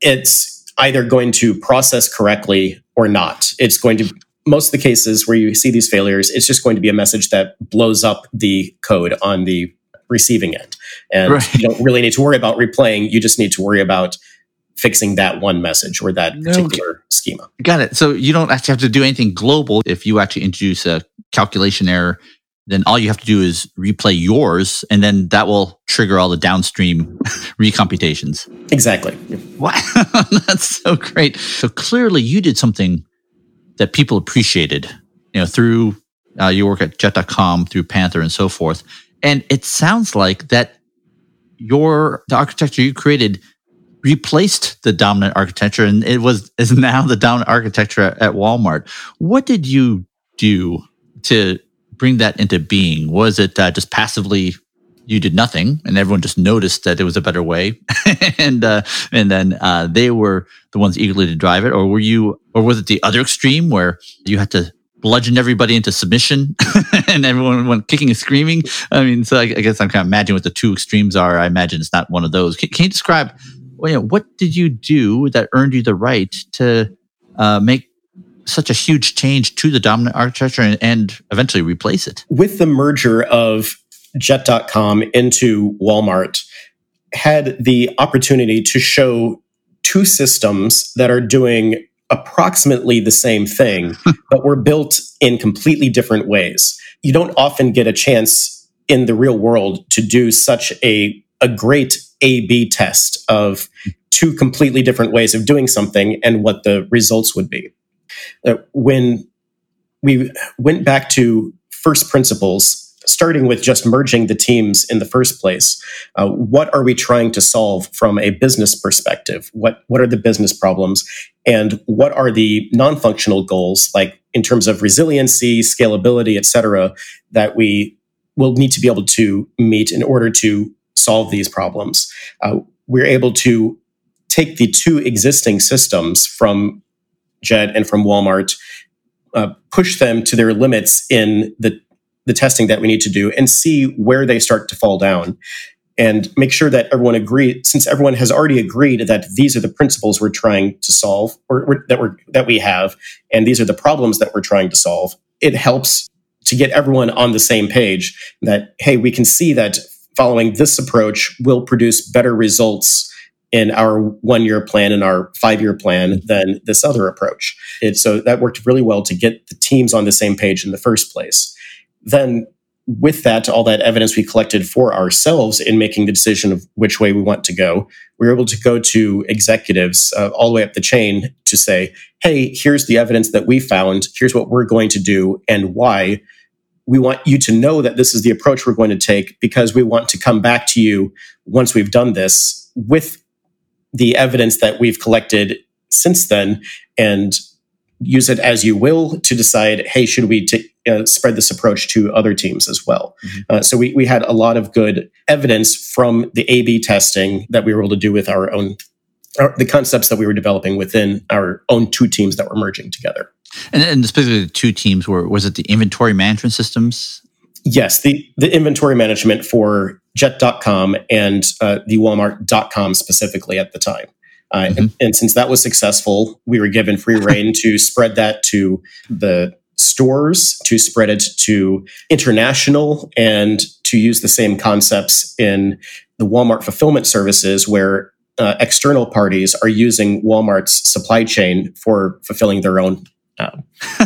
it's either going to process correctly or not. It's going to most of the cases where you see these failures, it's just going to be a message that blows up the code on the receiving end. And right. you don't really need to worry about replaying. You just need to worry about fixing that one message or that particular okay. schema. Got it. So you don't actually have to do anything global. If you actually introduce a calculation error, then all you have to do is replay yours, and then that will trigger all the downstream [LAUGHS] recomputations. Exactly. Wow, [LAUGHS] that's so great. So clearly, you did something that people appreciated, you know, through uh, your work at jet.com, through Panther and so forth. And it sounds like that your the architecture you created replaced the dominant architecture and it was [LAUGHS] is now the dominant architecture at, at Walmart. What did you do to bring that into being? Was it uh, just passively you did nothing and everyone just noticed that it was a better way. [LAUGHS] And uh, and then uh, they were the ones eagerly to drive it. Or were you or was it the other extreme where you had to bludgeon everybody into submission [LAUGHS] and everyone went kicking and screaming? I mean so I, I, guess i'm kind of imagining what the two extremes are. I imagine it's not one of those. Can, can you describe well, you know, what did you do that earned you the right to uh, make such a huge change to the dominant architecture and, and eventually replace it? With the merger of jet.com into Walmart had the opportunity to show two systems that are doing approximately the same thing, but were built in completely different ways. You don't often get a chance in the real world to do such a, a great A B test of two completely different ways of doing something and what the results would be. Uh, when we went back to first principles starting with just merging the teams in the first place, uh, what are we trying to solve from a business perspective? What what are the business problems, and what are the non-functional goals, like in terms of resiliency, scalability, et cetera, that we will need to be able to meet in order to solve these problems? Uh, we're able to take the two existing systems from Jet and from Walmart. Uh, push them to their limits in the the testing that we need to do and see where they start to fall down and make sure that everyone agreed since everyone has already agreed that these are the principles we're trying to solve or, or that we're that we have and these are the problems that we're trying to solve it helps to get everyone on the same page that hey we can see that following this approach will produce better results in our one year plan and our five year plan than this other approach. It, so that worked really well to get the teams on the same page in the first place then with that, all that evidence we collected for ourselves in making the decision of which way we want to go, we were able to go to executives uh, all the way up the chain to say, hey, here's the evidence that we found. Here's what we're going to do and why. We want you to know that this is the approach we're going to take because we want to come back to you once we've done this with the evidence that we've collected since then and use it as you will to decide, hey, should we t- uh, spread this approach to other teams as well? Mm-hmm. Uh, so we, we had a lot of good evidence from the A B testing that we were able to do with our own, our, the concepts that we were developing within our own two teams that were merging together. And, and specifically the two teams were, was it the inventory management systems? Yes, the, the inventory management for jet.com and uh, the walmart.com specifically at the time. Uh, mm-hmm. and, and, since that was successful, we were given free reign to spread that to the stores, to spread it to international, and to use the same concepts in the Walmart fulfillment services where uh, external parties are using Walmart's supply chain for fulfilling their own uh,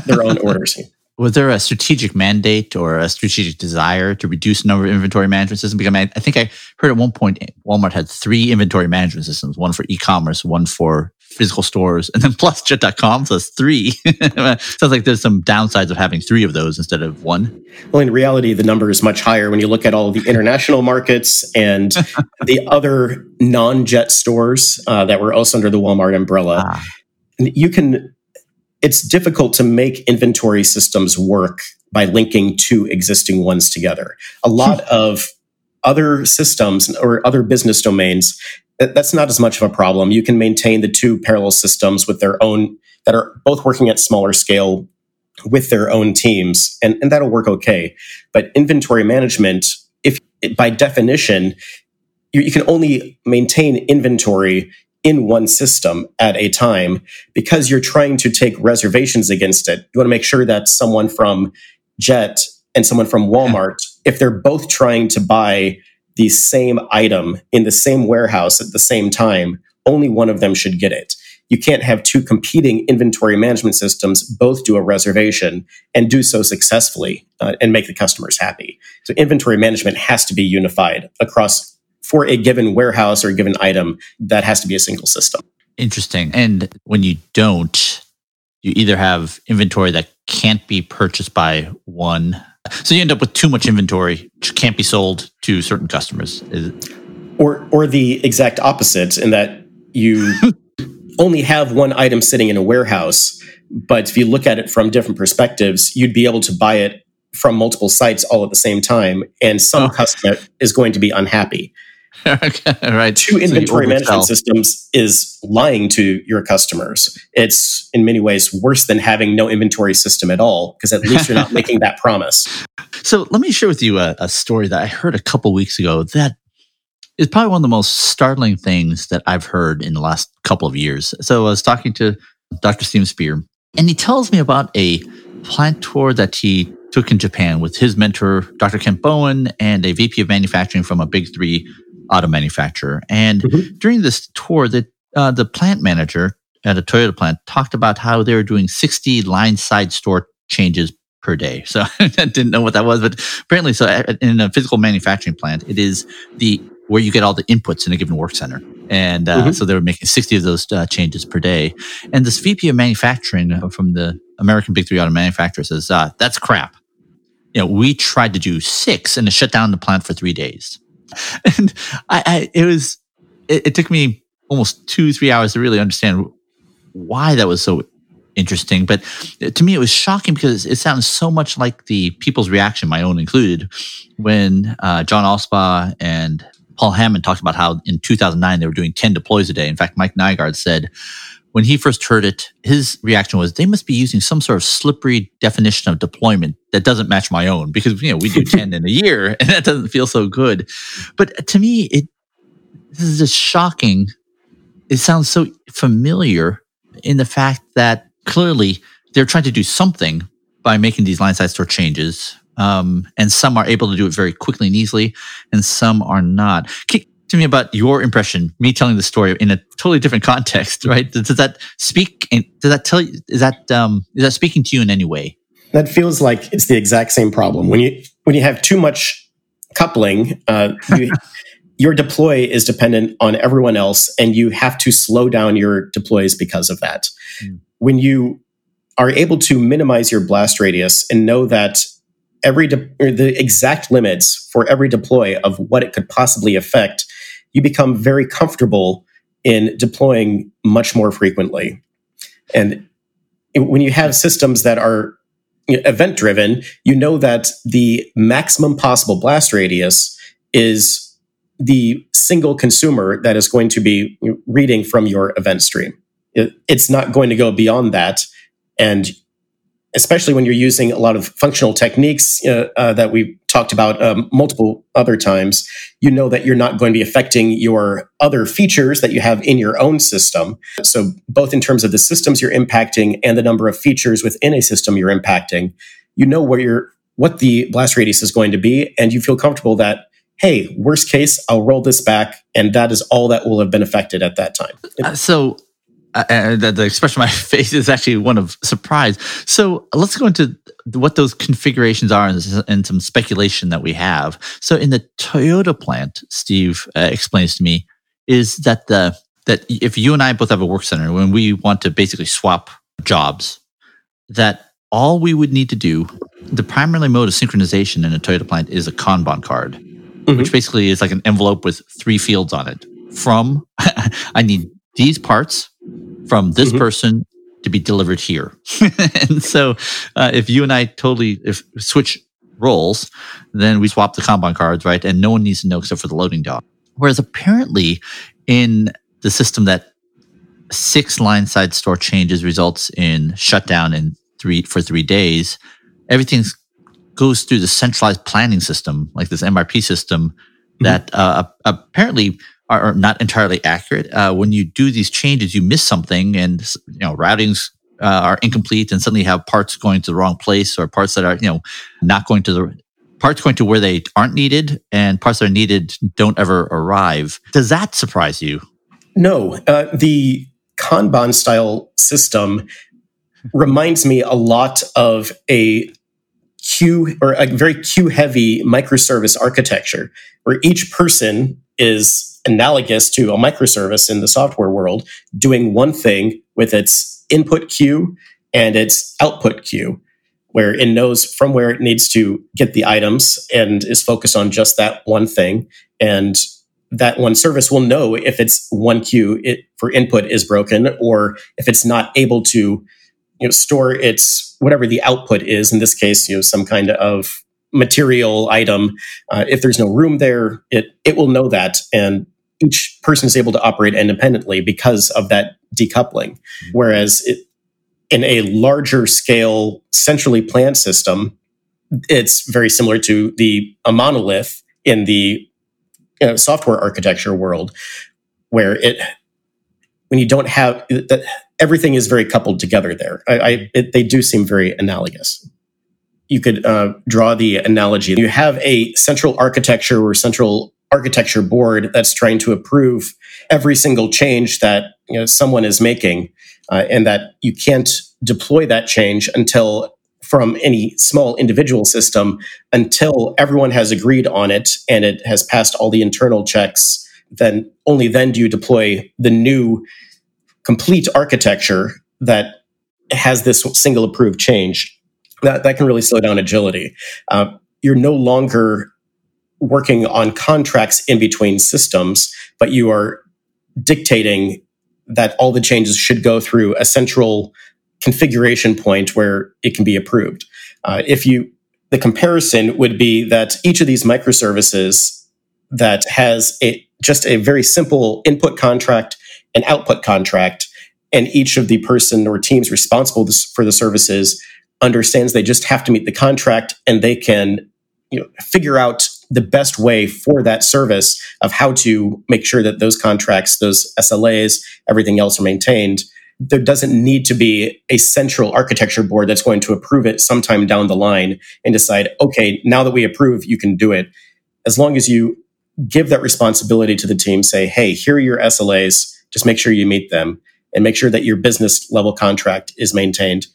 their own [LAUGHS] orders. Was there a strategic mandate or a strategic desire to reduce the number of inventory management systems? Because I, I think I heard at one point Walmart had three inventory management systems: one for e-commerce, one for physical stores, and then [LAUGHS] plus Jet.com. So three. [LAUGHS] Sounds like there's some downsides of having three of those instead of one. Well, in reality, the number is much higher when you look at all the international markets and [LAUGHS] the other non-Jet stores uh, that were also under the Walmart umbrella. Ah. You can it's difficult to make inventory systems work by linking two existing ones together. A lot hmm. of other systems or other business domains, that's not as much of a problem. You can maintain the two parallel systems with their own, that are both working at smaller scale with their own teams, and, and that'll work okay. But inventory management, if by definition, you, you can only maintain inventory in one system at a time because you're trying to take reservations against it. You want to make sure that someone from Jet and someone from Walmart, if they're both trying to buy the same item in the same warehouse at the same time, only one of them should get it. You can't have two competing inventory management systems both do a reservation and do so successfully uh, and make the customers happy. So inventory management has to be unified across for a given warehouse or a given item, that has to be a single system. Interesting. And when you don't, you either have inventory that can't be purchased by one. So you end up with too much inventory which can't be sold to certain customers. Or or the exact opposite in that you [LAUGHS] only have one item sitting in a warehouse, but if you look at it from different perspectives, you'd be able to buy it from multiple sites all at the same time and some oh. customer is going to be unhappy [LAUGHS] right. Two inventory so management systems is lying to your customers. It's in many ways worse than having no inventory system at all because at least you're not [LAUGHS] making that promise. So let me share with you a, a story that I heard a couple weeks ago that is probably one of the most startling things that I've heard in the last couple of years. So I was talking to Dr. Steven Spear, and he tells me about a plant tour that he took in Japan with his mentor, Dr. Kent Bowen, and a VP of manufacturing from a big three auto manufacturer. And mm-hmm. during this tour, the uh, the plant manager at a Toyota plant talked about how they were doing 60 line side store changes per day. So [LAUGHS] I didn't know what that was, but apparently, so in a physical manufacturing plant, it is the where you get all the inputs in a given work center. And uh, mm-hmm. so they were making 60 of those uh, changes per day. And this VP of manufacturing from the American Big Three auto manufacturer says, uh, that's crap. You know, we tried to do six and to shut down the plant for three days. [LAUGHS] and I, I it was it, it, took me almost two three hours to really understand why that was so interesting. But to me it was shocking because it sounds so much like the people's reaction my own included when uh, john allspaw and paul hammond talked about how in 2009 they were doing 10 deploys a day. In fact mike nygard said when he first heard it, his reaction was they must be using some sort of slippery definition of deployment that doesn't match my own because you know we do [LAUGHS] 10 in a year and that doesn't feel so good. But to me, it this is just shocking. It sounds so familiar in the fact that clearly they're trying to do something by making these line side store changes. Um, and some are able to do it very quickly and easily, and some are not. Can, to me about your impression, me telling the story in a totally different context, [LAUGHS] right? Does, does that speak? Does that tell you? Is that um, is that speaking to you in any way? That feels like it's the exact same problem when you when you have too much coupling. Uh, you, [LAUGHS] your deploy is dependent on everyone else, and you have to slow down your deploys because of that. Mm. When you are able to minimize your blast radius and know that every de- the exact limits for every deploy of what it could possibly affect you become very comfortable in deploying much more frequently. And when you have systems that are event driven, you know that the maximum possible blast radius is the single consumer that is going to be reading from your event stream. It's not going to go beyond that. And especially when you're using a lot of functional techniques uh, uh, that we've talked about um, multiple other times, you know that you're not going to be affecting your other features that you have in your own system. So, both in terms of the systems you're impacting and the number of features within a system you're impacting, you know where you're what the blast radius is going to be, and you feel comfortable that hey, worst case, I'll roll this back, and that is all that will have been affected at that time. Uh, so uh, uh, the, the, expression on my [LAUGHS] face is actually one of surprise. So let's go into what those configurations are and, and some speculation that we have. So in the Toyota plant, Steve uh, explains to me is that the that if you and I both have a work center, when we want to basically swap jobs, that all we would need to do, the primary mode of synchronization in a Toyota plant is a Kanban card, mm-hmm. which basically is like an envelope with three fields on it. From [LAUGHS] I need these parts from this mm-hmm. person to be delivered here. [LAUGHS] and so uh, if you and I totally if switch roles, then we swap the Kanban cards, right? And no one needs to know except for the loading dock. Whereas apparently in the system that six line side store changes results in shutdown in three for three days, everything goes through the centralized planning system, like this MRP system, mm-hmm. that uh, apparently are, not entirely accurate. Uh, when you do these changes, you miss something, and you know routings uh, are incomplete, and suddenly you have parts going to the wrong place, or parts that are you know not going to the parts going to where they aren't needed, and parts that are needed don't ever arrive. Does that surprise you? No, uh, the Kanban style system reminds me a lot of a queue or a very queue heavy microservice architecture where each person is analogous to a microservice in the software world doing one thing with its input queue and its output queue where it knows from where it needs to get the items and is focused on just that one thing and that one service will know if its one queue it, for input is broken or if it's not able to you know, store its whatever the output is. In this case, you know, some kind of material item. Uh, if there's no room there, it it will know that, and each person is able to operate independently because of that decoupling. Mm-hmm. Whereas it, in a larger scale, centrally planned system, it's very similar to the a monolith in the you know, software architecture world, where it when you don't have that everything is very coupled together there. I, I it, they do seem very analogous. You could uh, draw the analogy. You have a central architecture or central architecture board that's trying to approve every single change that you know, someone is making, uh, and that you can't deploy that change until from any small individual system until everyone has agreed on it and it has passed all the internal checks. Then only then do you deploy the new complete architecture that has this single approved change, that, that can really slow down agility. Uh, you're no longer working on contracts in between systems, but you are dictating that all the changes should go through a central configuration point where it can be approved. Uh, if you, the comparison would be that each of these microservices that has a just a very simple input contract and output contract, and each of the person or teams responsible for the services understands they just have to meet the contract and they can you know, figure out the best way for that service of how to make sure that those contracts, those SLAs, everything else are maintained. There doesn't need to be a central architecture board that's going to approve it sometime down the line and decide, okay, now that we approve, you can do it. As long as you give that responsibility to the team, say, hey, here are your SLAs just make sure you meet them and make sure that your business level contract is maintained.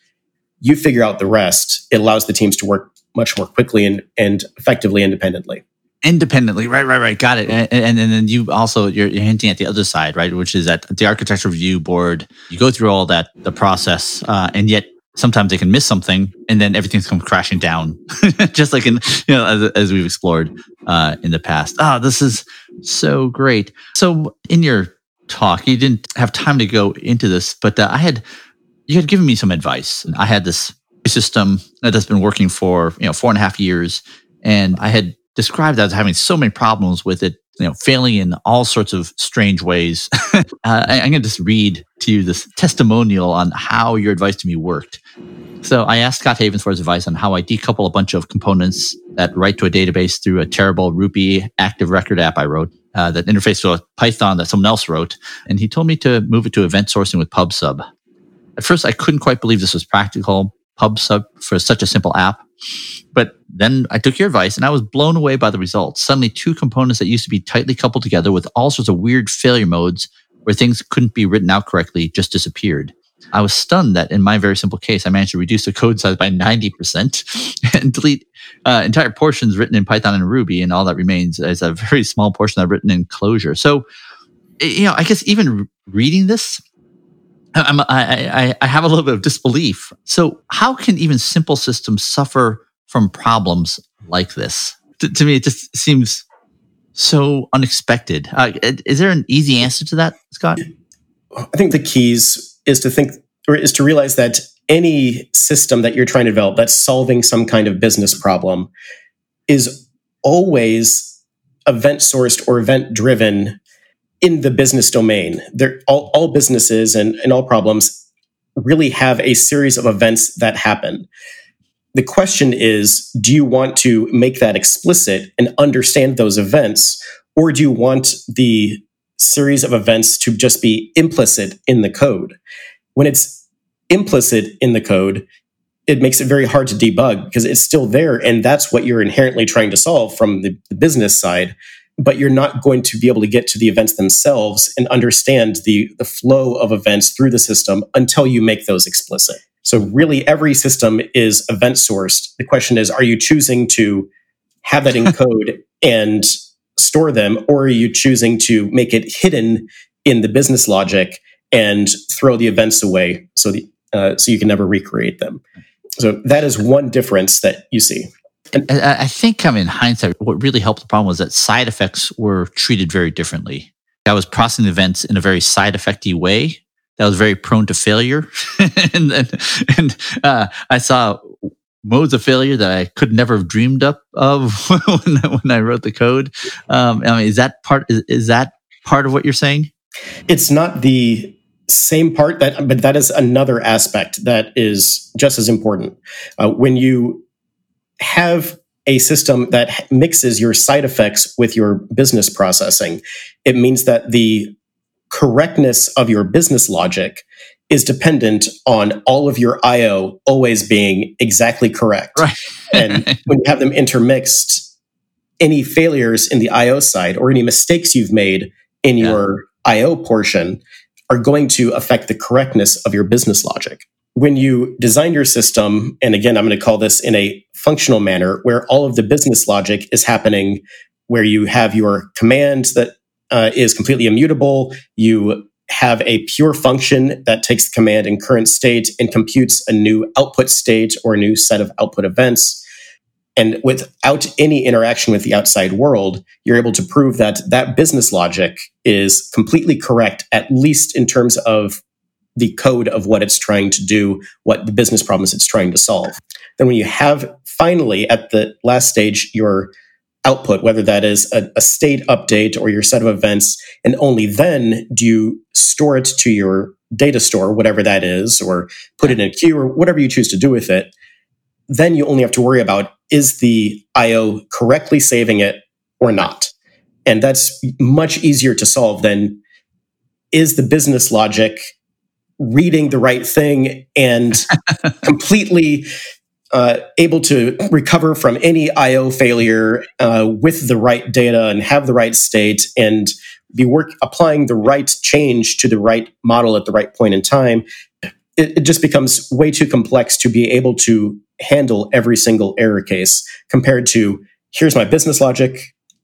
You figure out the rest. It allows the teams to work much more quickly and, and effectively independently independently. Right right right. Got it. And, and, and then you also you're, you're, hinting at the other side right which is that the architecture review board you go through all that the process uh, and yet sometimes they can miss something and then everything's come crashing down. [LAUGHS] Just like in you know as, as we've explored uh, in the past. Ah oh, this is so great. So in your talk. You didn't have time to go into this, but uh, I had you had given me some advice. I had this system that's been working for you know four and a half years, and I had described as having so many problems with it, you know, failing in all sorts of strange ways. [LAUGHS] uh, I, I'm going to just read to you this testimonial on how your advice to me worked. So I asked Scott Havens for his advice on how I decouple a bunch of components that write to a database through a terrible Ruby active record app I wrote uh, that interface a Python that someone else wrote. And he told me to move it to event sourcing with PubSub. At first, I couldn't quite believe this was practical. PubSub for such a simple app. But then I took your advice and I was blown away by the results. Suddenly, two components that used to be tightly coupled together with all sorts of weird failure modes where things couldn't be written out correctly just disappeared. I was stunned that in my very simple case, I managed to reduce the code size by 90% [LAUGHS] and delete uh, entire portions written in Python and Ruby, and all that remains is a very small portion I've written in Clojure. So, you know, I guess even reading this, I'm, I, I, I have a little bit of disbelief. So, how can even simple systems suffer from problems like this? to, to me, it just seems so unexpected. Uh, is there an easy answer to that, Scott? I think the keys is to think or is to realize that any system that you're trying to develop that's solving some kind of business problem is always event sourced or event driven in the business domain. All, all businesses and, and all problems really have a series of events that happen. The question is do you want to make that explicit and understand those events, or do you want the series of events to just be implicit in the code? When it's implicit in the code, it makes it very hard to debug because it's still there. And that's what you're inherently trying to solve from the, the, business side. But you're not going to be able to get to the events themselves and understand the, the flow of events through the system until you make those explicit. So, really, every system is event sourced. The question is are you choosing to have that in [LAUGHS] code and store them, or are you choosing to make it hidden in the business logic and throw the events away so the uh, so you can never recreate them. So that is one difference that you see. I think, I mean, in hindsight, what really helped the problem was that side effects were treated very differently. I was processing events in a very side effecty way that was very prone to failure, [LAUGHS] and and, and uh, I saw modes of failure that I could never have dreamed up of [LAUGHS] when, when I wrote the code. Um, I mean, is that part? Is, is that part of what you're saying? It's not the same part that but that is another aspect that is just as important uh, when you have a system that mixes your side effects with your business processing it means that the correctness of your business logic is dependent on all of your io always being exactly correct right. and [LAUGHS] when you have them intermixed any failures in the io side or any mistakes you've made in yeah. your io portion are going to affect the correctness of your business logic. When you design your system, and again, I'm going to call this in a functional manner where all of the business logic is happening, where you have your command that uh, is completely immutable, you have a pure function that takes the command in current state and computes a new output state or a new set of output events. And without any interaction with the outside world, you're able to prove that that business logic is completely correct, at least in terms of the code of what it's trying to do, what the business problems it's trying to solve. Then, when you have finally at the last stage your output, whether that is a, a state update or your set of events, and only then do you store it to your data store, whatever that is, or put it in a queue or whatever you choose to do with it then you only have to worry about is the IO correctly saving it or not? And that's much easier to solve than is the business logic reading the right thing and [LAUGHS] completely uh, able to recover from any IO failure uh, with the right data and have the right state and be work applying the right change to the right model at the right point in time. It, it just becomes way too complex to be able to handle every single error case compared to here's my business logic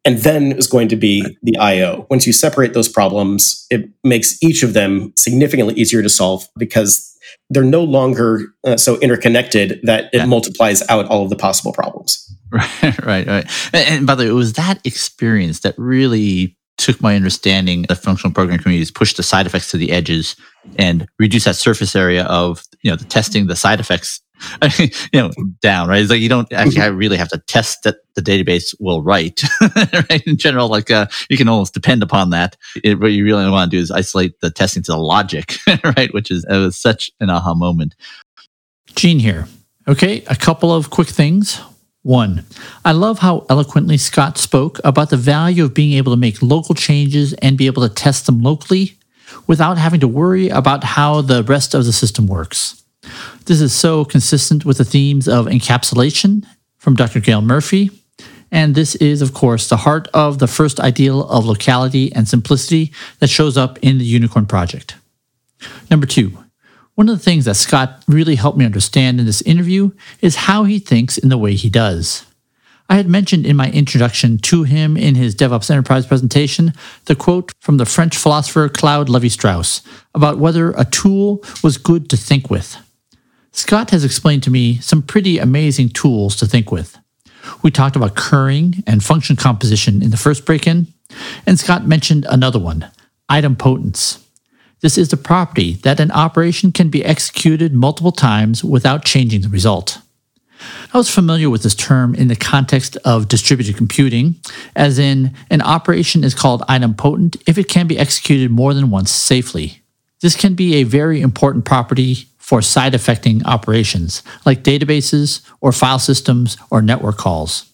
and then is going to be the IO. Once you separate those problems, it makes each of them significantly easier to solve because they're no longer uh, so interconnected that it yeah. multiplies out all of the possible problems. [LAUGHS] Right, right, right. And by the way, it was that experience that really took my understanding of functional programming communities, pushed the side effects to the edges, and reduce that surface area of you know the testing the side effects [LAUGHS] you know, down, right? It's like you don't actually mm-hmm. really have to test that the database will write, [LAUGHS] right? In general, like uh, you can almost depend upon that. It, what you really want to do is isolate the testing to the logic, [LAUGHS] right? Which is was such an aha moment. Gene here. Okay, a couple of quick things. One, I love how eloquently Scott spoke about the value of being able to make local changes and be able to test them locally without having to worry about how the rest of the system works. This is so consistent with the themes of encapsulation from Dr. Gail Murphy. And this is, of course, the heart of the first ideal of locality and simplicity that shows up in the Unicorn Project. Number two, one of the things that Scott really helped me understand in this interview is how he thinks in the way he does. I had mentioned in my introduction to him in his DevOps Enterprise presentation the quote from the French philosopher Claude Levi Strauss about whether a tool was good to think with. Scott has explained to me some pretty amazing tools to think with. We talked about currying and function composition in the first break in, and Scott mentioned another one, idempotence. This is the property that an operation can be executed multiple times without changing the result. I was familiar with this term in the context of distributed computing, as in, an operation is called idempotent if it can be executed more than once safely. This can be a very important property for side effecting operations, like databases or file systems or network calls.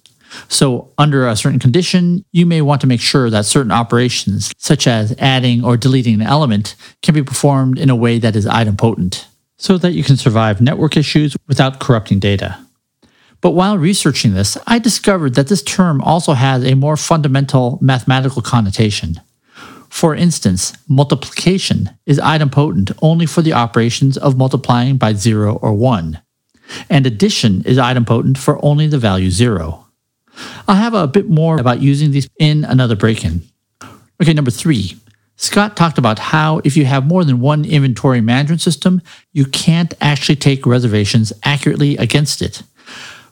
So, under a certain condition, you may want to make sure that certain operations, such as adding or deleting an element, can be performed in a way that is idempotent, so that you can survive network issues without corrupting data. But while researching this, I discovered that this term also has a more fundamental mathematical connotation. For instance, multiplication is idempotent only for the operations of multiplying by 0 or 1, and addition is idempotent for only the value 0. I'll have a bit more about using these in another break in. Okay, number three. Scott talked about how if you have more than one inventory management system, you can't actually take reservations accurately against it.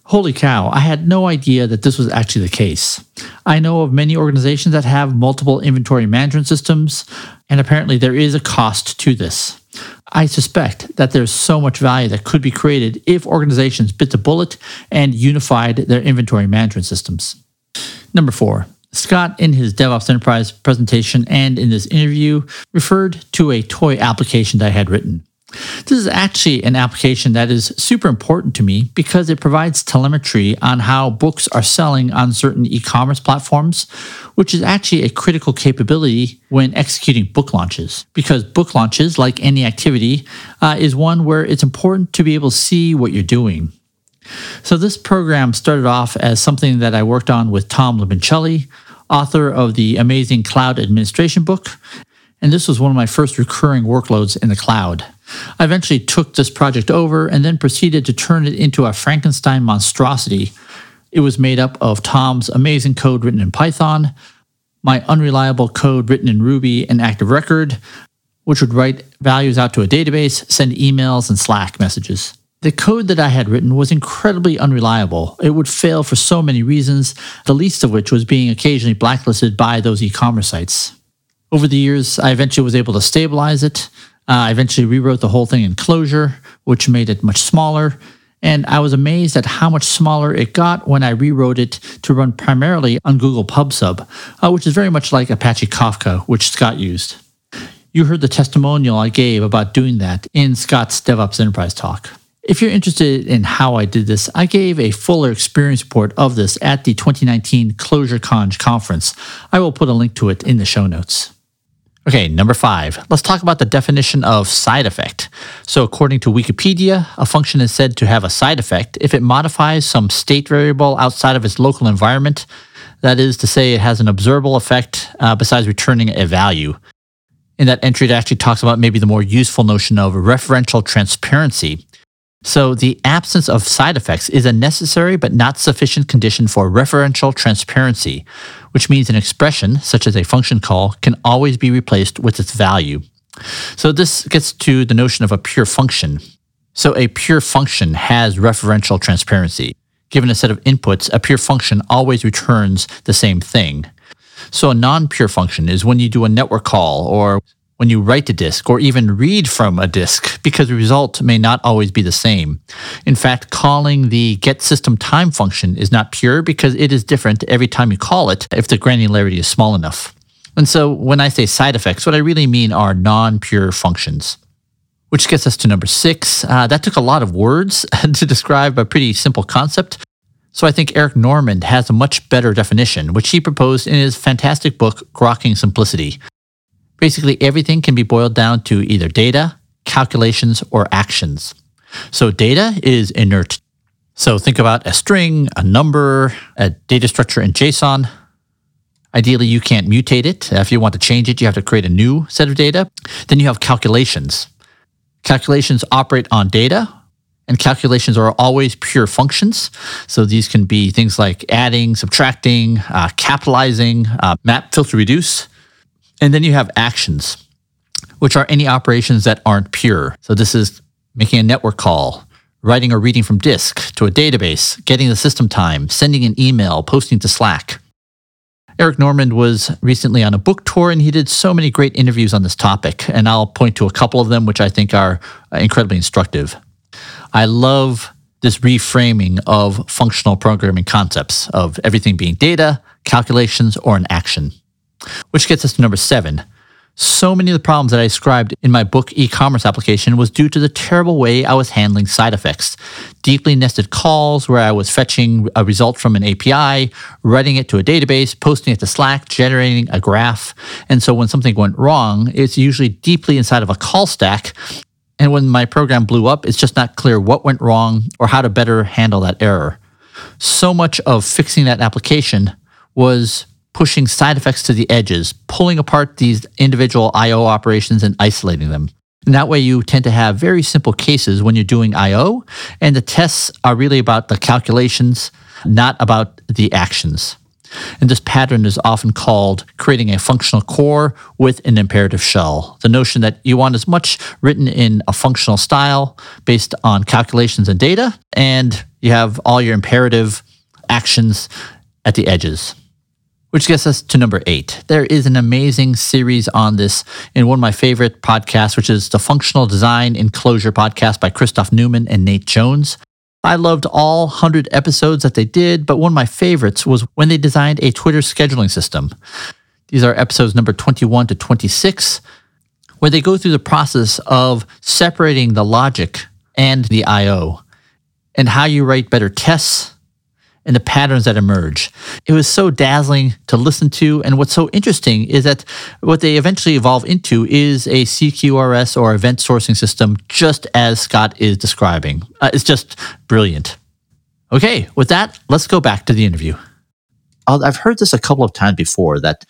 Holy cow, I had no idea that this was actually the case. I know of many organizations that have multiple inventory management systems, and apparently there is a cost to this. I suspect that there's so much value that could be created if organizations bit the bullet and unified their inventory management systems. Number four, Scott, in his DevOps Enterprise presentation and in this interview, referred to a toy application that I had written. This is actually an application that is super important to me because it provides telemetry on how books are selling on certain e commerce platforms, which is actually a critical capability when executing book launches. Because book launches, like any activity, uh, is one where it's important to be able to see what you're doing. So, this program started off as something that I worked on with Tom Limoncelli, author of the amazing Cloud Administration book. And this was one of my first recurring workloads in the cloud. I eventually took this project over and then proceeded to turn it into a Frankenstein monstrosity. It was made up of Tom's amazing code written in Python, my unreliable code written in Ruby and Active Record, which would write values out to a database, send emails, and Slack messages. The code that I had written was incredibly unreliable. It would fail for so many reasons, the least of which was being occasionally blacklisted by those e commerce sites. Over the years, I eventually was able to stabilize it, uh, I eventually rewrote the whole thing in Clojure, which made it much smaller. And I was amazed at how much smaller it got when I rewrote it to run primarily on Google PubSub, uh, which is very much like Apache Kafka, which Scott used. You heard the testimonial I gave about doing that in Scott's DevOps Enterprise talk. If you're interested in how I did this, I gave a fuller experience report of this at the 2019 ClojureConf conference. I will put a link to it in the show notes. Okay, number five, let's talk about the definition of side effect. So, according to Wikipedia, a function is said to have a side effect if it modifies some state variable outside of its local environment. That is to say, it has an observable effect uh, besides returning a value. In that entry, it actually talks about maybe the more useful notion of referential transparency. So, the absence of side effects is a necessary but not sufficient condition for referential transparency, which means an expression, such as a function call, can always be replaced with its value. So this gets to the notion of a pure function. So a pure function has referential transparency. Given a set of inputs, a pure function always returns the same thing. So a non-pure function is when you do a network call or when you write to disk or even read from a disk because the result may not always be the same. In fact, calling the get system time function is not pure because it is different every time you call it if the granularity is small enough. And so when I say side effects, what I really mean are non pure functions. Which gets us to number six. Uh, that took a lot of words [LAUGHS] to describe a pretty simple concept. So I think Eric Normand has a much better definition, which he proposed in his fantastic book, Grokking Simplicity. Basically, everything can be boiled down to either data, calculations, or actions. So data is inert. So think about a string, a number, a data structure in JSON. Ideally, you can't mutate it. If you want to change it, you have to create a new set of data. Then you have calculations. Calculations operate on data, and calculations are always pure functions. So these can be things like adding, subtracting, uh, capitalizing, uh, map, filter, reduce. And then you have actions, which are any operations that aren't pure. So this is making a network call, writing or reading from disk to a database, getting the system time, sending an email, posting to Slack. Eric Normand was recently on a book tour and he did so many great interviews on this topic. And I'll point to a couple of them, which I think are uh, incredibly instructive. I love this reframing of functional programming concepts of everything being data, calculations, or an action. Which gets us to number seven so many of the problems that I described in my book e-commerce application was due to the terrible way I was handling side effects. Deeply nested calls where I was fetching a result from an API, writing it to a database, posting it to Slack, generating a graph. And so when something went wrong, it's usually deeply inside of a call stack. And when my program blew up, it's just not clear what went wrong or how to better handle that error. So much of fixing that application was pushing side effects to the edges, pulling apart these individual I/O operations and isolating them. And that way you tend to have very simple cases when you're doing I/O, and the tests are really about the calculations, not about the actions. And this pattern is often called creating a functional core with an imperative shell. The notion that you want as much written in a functional style based on calculations and data, and you have all your imperative actions at the edges. Which gets us to number eight. There is an amazing series on this in one of my favorite podcasts, which is the Functional Design in Clojure podcast by Christoph Neumann and Nate Jones. I loved all 100 episodes that they did, but one of my favorites was when they designed a Twitter scheduling system. These are episodes number 21 to 26, where they go through the process of separating the logic and the I/O, and how you write better tests and the patterns that emerge. It was so dazzling to listen to. And what's so interesting is that what they eventually evolve into is a CQRS or event sourcing system, just as Scott is describing. Uh, it's just brilliant. Okay, with that, let's go back to the interview. I've heard this a couple of times before that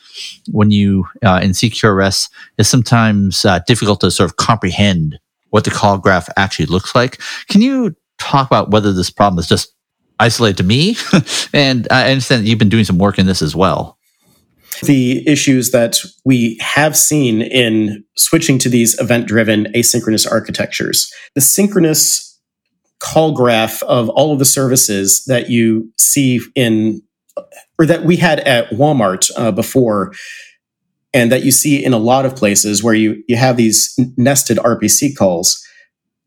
when you uh, in CQRS, it's sometimes uh, difficult to sort of comprehend what the call graph actually looks like. Can you talk about whether this problem is just isolated to me. [LAUGHS] and I understand that you've been doing some work in this as well. The issues that we have seen in switching to these event driven asynchronous architectures, the synchronous call graph of all of the services that you see in, or that we had at Walmart uh, before, and that you see in a lot of places where you, you have these nested RPC calls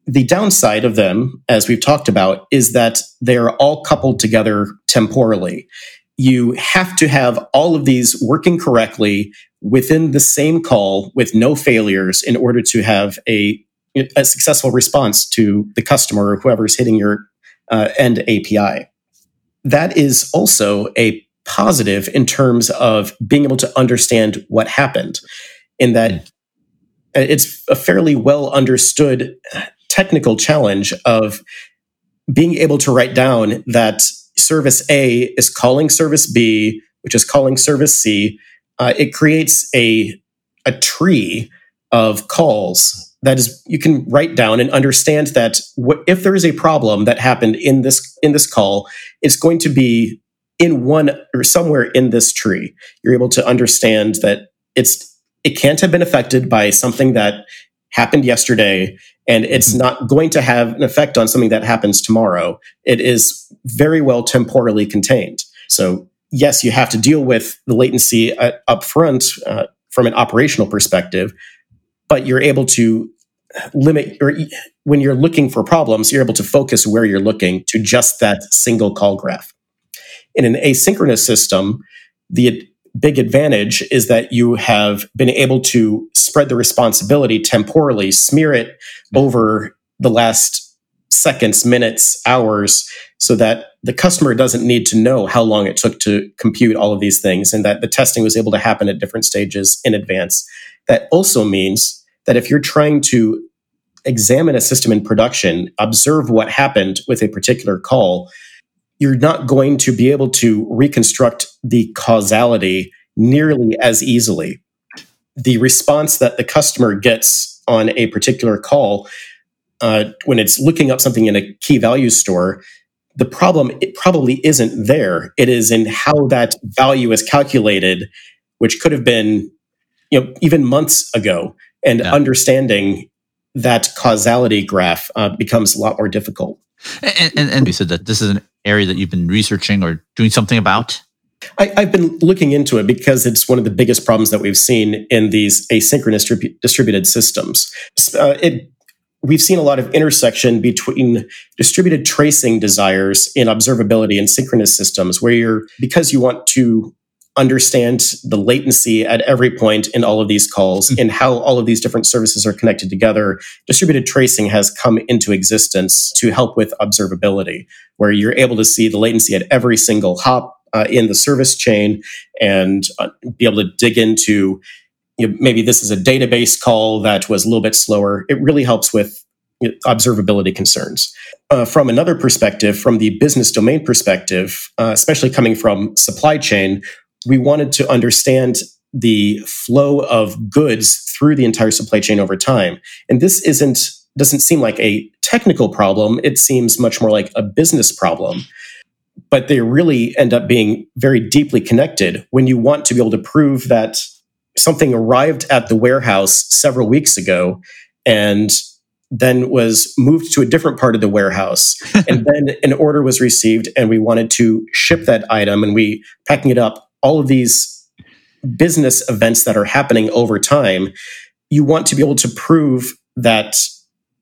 the downside of them, as we've talked about, is that they're all coupled together temporally. You have to have all of these working correctly within the same call with no failures in order to have a, a successful response to the customer or whoever's hitting your uh, end API. That is also a positive in terms of being able to understand what happened, in that mm. it's a fairly well understood technical challenge of being able to write down that service A is calling service B, which is calling service C. Uh, it creates a a tree of calls that is you can write down and understand that what, if there is a problem that happened in this in this call, it's going to be in one or somewhere in this tree. You're able to understand that it's it can't have been affected by something that happened yesterday and it's mm-hmm. not going to have an effect on something that happens tomorrow. It is very well temporally contained. So, yes, you have to deal with the latency uh, up front uh, from an operational perspective, but you're able to limit or when you're looking for problems, you're able to focus where you're looking to just that single call graph. In an asynchronous system, the big advantage is that you have been able to spread the responsibility temporally, smear it mm-hmm. over the last seconds, minutes, hours, so that the customer doesn't need to know how long it took to compute all of these things and that the testing was able to happen at different stages in advance. That also means that if you're trying to examine a system in production, observe what happened with a particular call, you're not going to be able to reconstruct the causality nearly as easily. The response that the customer gets on a particular call uh, when it's looking up something in a key value store, the problem it probably isn't there. It is in how that value is calculated, which could have been, you know, even months ago. And yeah. understanding that causality graph uh, becomes a lot more difficult. And, and, and you said that this is an area that you've been researching or doing something about. I, have been looking into it because it's one of the biggest problems that we've seen in these asynchronous distributed systems. Uh, it we've seen a lot of intersection between distributed tracing desires in observability and synchronous systems where you're because you want to understand the latency at every point in all of these calls mm-hmm. and how all of these different services are connected together distributed tracing has come into existence to help with observability where you're able to see the latency at every single hop uh, in the service chain and uh, be able to dig into you know, maybe this is a database call that was a little bit slower. It really helps with observability concerns. Uh, from another perspective, from the business domain perspective, uh, especially coming from supply chain, we wanted to understand the flow of goods through the entire supply chain over time. And this isn't doesn't seem like a technical problem. It seems much more like a business problem. But they really end up being very deeply connected when you want to be able to prove that something arrived at the warehouse several weeks ago and then was moved to a different part of the warehouse [LAUGHS] and then an order was received and we wanted to ship that item and we packing it up all of these business events that are happening over time you want to be able to prove that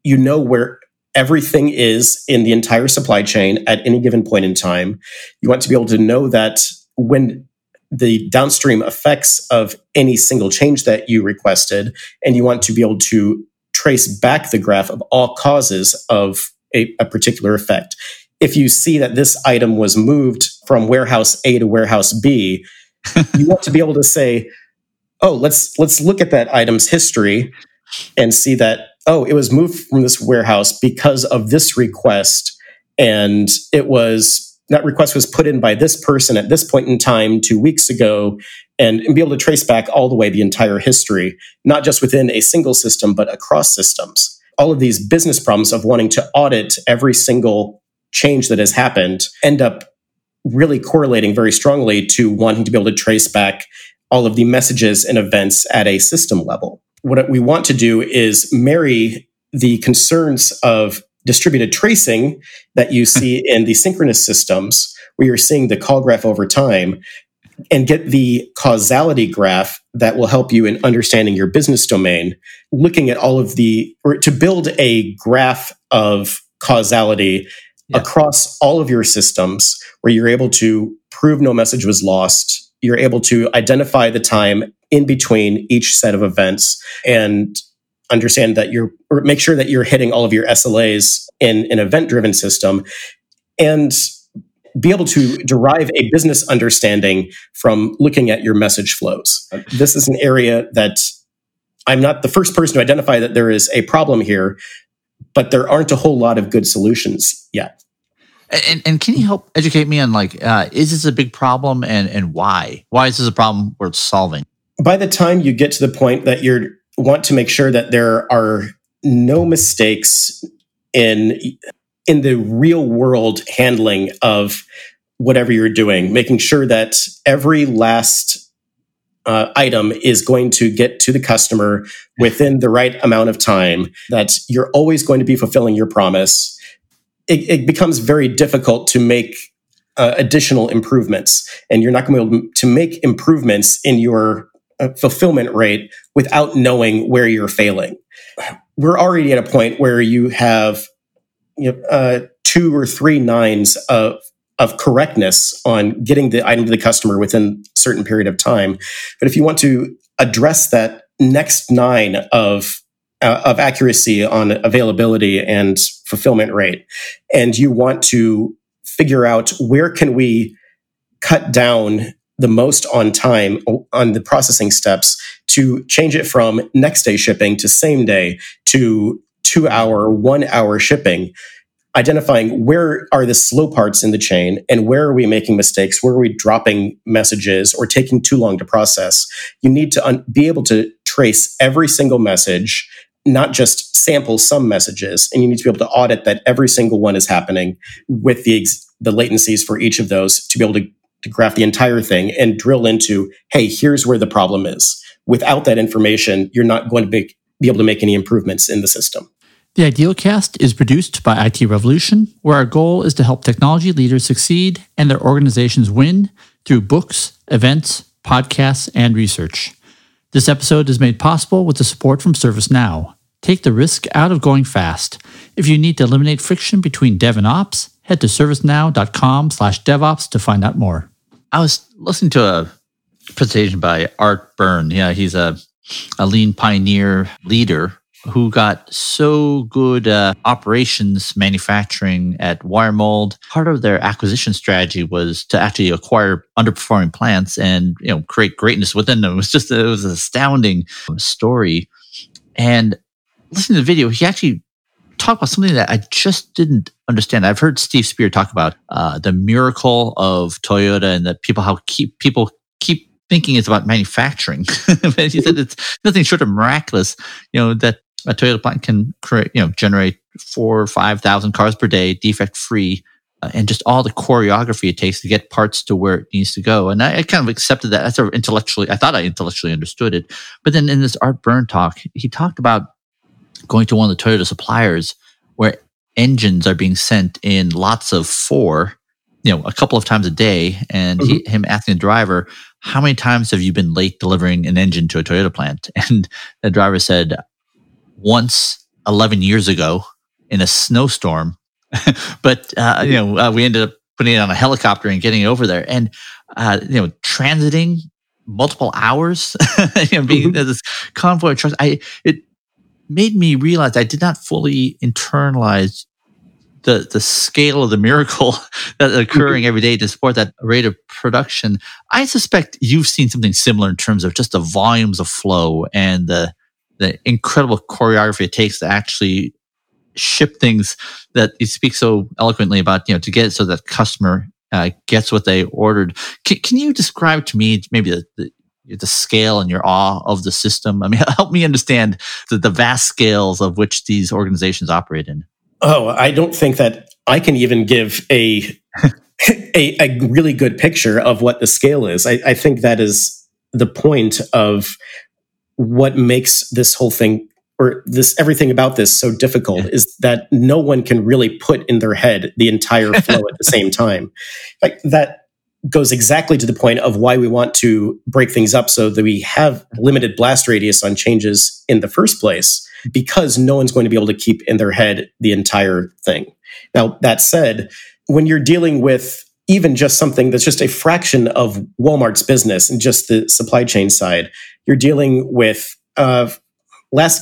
you know where everything is in the entire supply chain at any given point in time you want to be able to know that when the downstream effects of any single change that you requested, and you want to be able to trace back the graph of all causes of a, a particular effect. If you see that this item was moved from warehouse A to warehouse B, you want to be able to say, "Oh, let's let's look at that item's history and see that oh, it was moved from this warehouse because of this request and it was that request was put in by this person at this point in time two weeks ago and, and, be able to trace back all the way the entire history, not just within a single system, but across systems. All of these business problems of wanting to audit every single change that has happened end up really correlating very strongly to wanting to be able to trace back all of the messages and events at a system level. What we want to do is marry the concerns of distributed tracing that you see [LAUGHS] in the synchronous systems, where you're seeing the call graph over time, and get the causality graph that will help you in understanding your business domain, looking at all of the, or to build a graph of causality yeah. across all of your systems where you're able to prove no message was lost. You're able to identify the time in between each set of events and understand that you're or make sure that you're hitting all of your SLAs in an event driven system and be able to derive a business understanding from looking at your message flows. This is an area that I'm not the first person to identify that there is a problem here, but there aren't a whole lot of good solutions yet. And, and can you help educate me on like, uh, is this a big problem and, and why? Why is this a problem worth solving? By the time you get to the point that you're want to make sure that there are no mistakes in in the real world handling of whatever you're doing, making sure that every last uh, item is going to get to the customer within the right amount of time, that you're always going to be fulfilling your promise. It, it becomes very difficult to make uh, additional improvements, and you're not going to be able to make improvements in your fulfillment rate without knowing where you're failing. We're already at a point where you have you know, uh, two or three nines of of correctness on getting the item to the customer within a certain period of time. But if you want to address that next nine of uh, of accuracy on availability and fulfillment rate, and you want to figure out where can we cut down the most on time on the processing steps to change it from next day shipping to same day to two hour, one hour shipping, identifying where are the slow parts in the chain and where are we making mistakes, where are we dropping messages or taking too long to process. You need to un- be able to trace every single message, not just sample some messages, and you need to be able to audit that every single one is happening with the ex- the latencies for each of those to be able to, to graph the entire thing and drill into, hey, here's where the problem is. Without that information, you're not going to be, be able to make any improvements in the system. The Idealcast is produced by IT Revolution, where our goal is to help technology leaders succeed and their organizations win through books, events, podcasts, and research. This episode is made possible with the support from ServiceNow. Take the risk out of going fast. If you need to eliminate friction between dev and ops, head to servicenow.com slash devops to find out more. I was listening to a presentation by Art Byrne. Yeah, he's a, a lean pioneer leader who got so good uh, operations manufacturing at WireMold. Part of their acquisition strategy was to actually acquire underperforming plants and you know create greatness within them. It was just it was an astounding story. And listening to the video, he actually talked about something that I just didn't understand. I've heard Steve Spear talk about uh, the miracle of Toyota and that people how keep people keep thinking it's about manufacturing. [LAUGHS] but he said it's nothing short of miraculous. You know that a Toyota plant can create, you know, generate four or five thousand cars per day, defect free, uh, and just all the choreography it takes to get parts to where it needs to go. And I, I kind of accepted that. I sort of intellectually, I thought I intellectually understood it. But then in this Art Byrne talk, he talked about going to one of the Toyota suppliers where engines are being sent in lots of four, you know, a couple of times a day, and mm-hmm. he, him asking the driver, "How many times have you been late delivering an engine to a Toyota plant?" [LAUGHS] And the driver said, once 11 years ago in a snowstorm. [LAUGHS] but, uh, you know, uh, we ended up putting it on a helicopter and getting it over there. And, uh, you know, transiting multiple hours, [LAUGHS] you know, being mm-hmm. this convoy of trucks, I, it made me realize I did not fully internalize the the scale of the miracle [LAUGHS] that's occurring mm-hmm. every day to support that rate of production. I suspect you've seen something similar in terms of just the volumes of flow and the the incredible choreography it takes to actually ship things that you speak so eloquently about, you know, to get it so that customer uh, gets what they ordered. Can, can you describe to me maybe the, the the scale and your awe of the system? I mean, [LAUGHS] help me understand the, the vast scales of which these organizations operate in. Oh, I don't think that I can even give a [LAUGHS] a, a, really good picture of what the scale is. I, I think that is the point of what makes this whole thing or this everything about this so difficult yeah. is that no one can really put in their head the entire [LAUGHS] flow at the same time. Like that goes exactly to the point of why we want to break things up so that we have limited blast radius on changes in the first place because no one's going to be able to keep in their head the entire thing. Now, that said, when you're dealing with even just something that's just a fraction of Walmart's business and just the supply chain side, you're dealing with uh,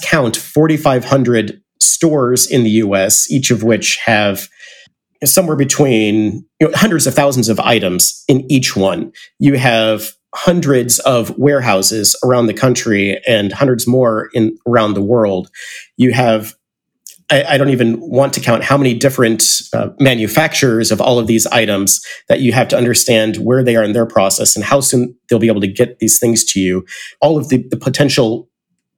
count 4,500 stores in the US, each of which have somewhere between you know, hundreds of thousands of items in each one. You have hundreds of warehouses around the country and hundreds more in around the world. You have I, I, don't even want to count how many different uh, manufacturers of all of these items that you have to understand where they are in their process and how soon they'll be able to get these things to you. All of the, the potential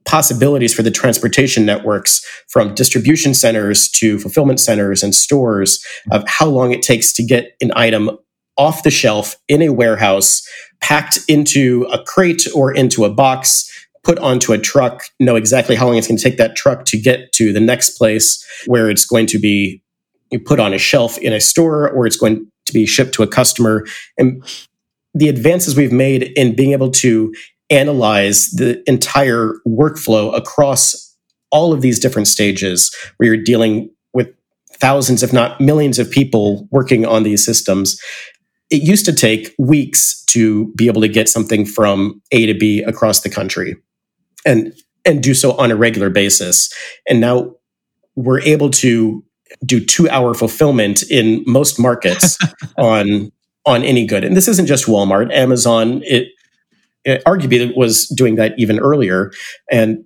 possibilities for the transportation networks from distribution centers to fulfillment centers and stores of how long it takes to get an item off the shelf in a warehouse, packed into a crate or into a box put onto a truck, know exactly how long it's going to take that truck to get to the next place where it's going to be put on a shelf in a store or it's going to be shipped to a customer. And the advances we've made in being able to analyze the entire workflow across all of these different stages where you're dealing with thousands, if not millions of people working on these systems. It used to take weeks to be able to get something from A to B across the country and and do so on a regular basis. And now we're able to do two hour fulfillment in most markets [LAUGHS] on on any good. And this isn't just Walmart. Amazon, it, it arguably was doing that even earlier. And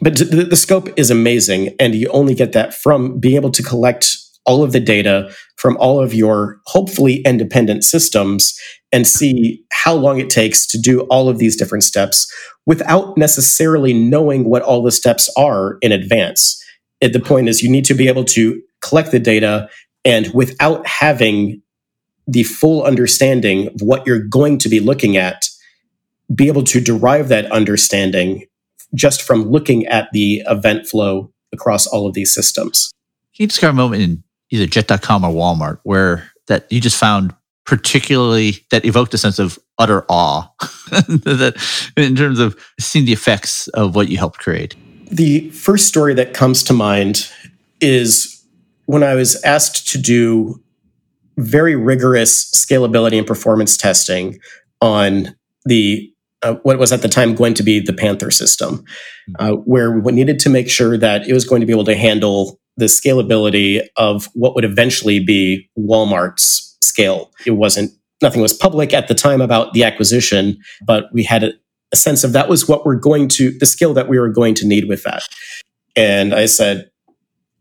but the, the scope is amazing. And you only get that from being able to collect all of the data from all of your hopefully independent systems and see how long it takes to do all of these different steps without necessarily knowing what all the steps are in advance. the point is, you need to be able to collect the data and without having the full understanding of what you're going to be looking at, be able to derive that understanding just from looking at the event flow across all of these systems. Can you describe a moment in either jet.com or Walmart where that you just found particularly that evoked a sense of utter awe [LAUGHS] that in terms of seeing the effects of what you helped create? The first story that comes to mind is when I was asked to do very rigorous scalability and performance testing on the uh, what was at the time going to be the Panther system, hmm. uh, where we needed to make sure that it was going to be able to handle the scalability of what would eventually be Walmart's scale. It wasn't nothing was public at the time about the acquisition, but we had a, a sense of that was what we're going to the skill that we were going to need with that. And I said,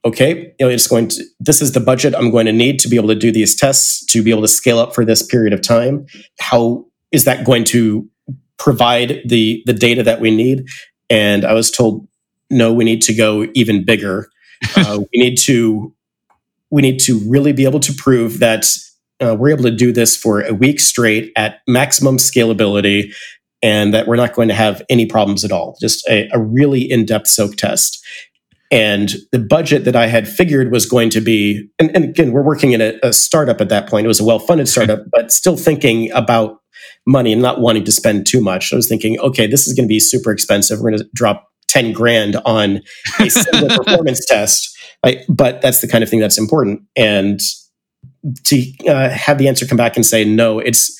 okay, you know, it's going to this is the budget I'm going to need to be able to do these tests to be able to scale up for this period of time. How is that going to provide the the data that we need? And I was told, no, we need to go even bigger. Uh, [LAUGHS] we need to we need to really be able to prove that uh, we're able to do this for a week straight at maximum scalability and that we're not going to have any problems at all. Just a, a really in depth soak test. And the budget that I had figured was going to be, and, and again, we're working in a, a, startup at that point. It was a well funded startup, but still thinking about money and not wanting to spend too much. I was thinking, okay, this is going to be super expensive. We're going to drop 10 grand on a [LAUGHS] single performance test. I, but that's the kind of thing that's important. And to uh, have the answer come back and say, no, it's,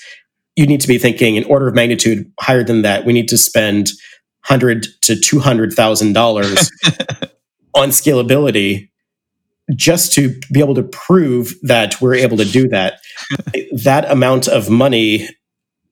you need to be thinking an order of magnitude higher than that. We need to spend hundred to two hundred thousand dollars [LAUGHS] on scalability just to be able to prove that we're able to do that. [LAUGHS] that amount of money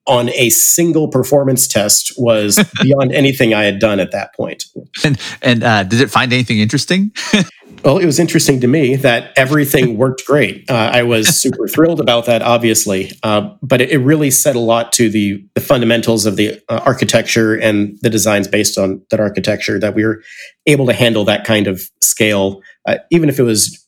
on a single performance test was [LAUGHS] beyond anything I had done at that point. And, and uh, did it find anything interesting? [LAUGHS] well, it was interesting to me that everything [LAUGHS] worked great. Uh, I was super thrilled about that, obviously, uh, but it, it, really said a lot to the, the fundamentals of the uh, architecture and the designs based on that architecture that we were able to handle that kind of scale, uh, even if it was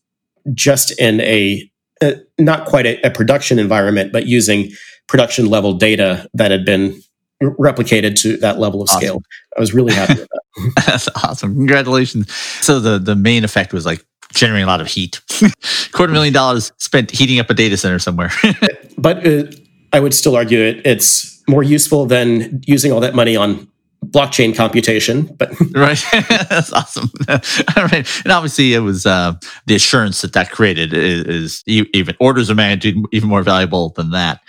just in a uh, not quite a, a production environment, but using production level data that had been replicated to that level of awesome. scale. I was really happy with that. [LAUGHS] That's awesome. Congratulations. So the the main effect was like generating a lot of heat. [LAUGHS] Quarter million dollars spent heating up a data center somewhere. [LAUGHS] but uh, I would still argue it it's more useful than using all that money on blockchain computation but right that's awesome all right and obviously it was uh, the assurance that that created is, is even orders of magnitude even more valuable than that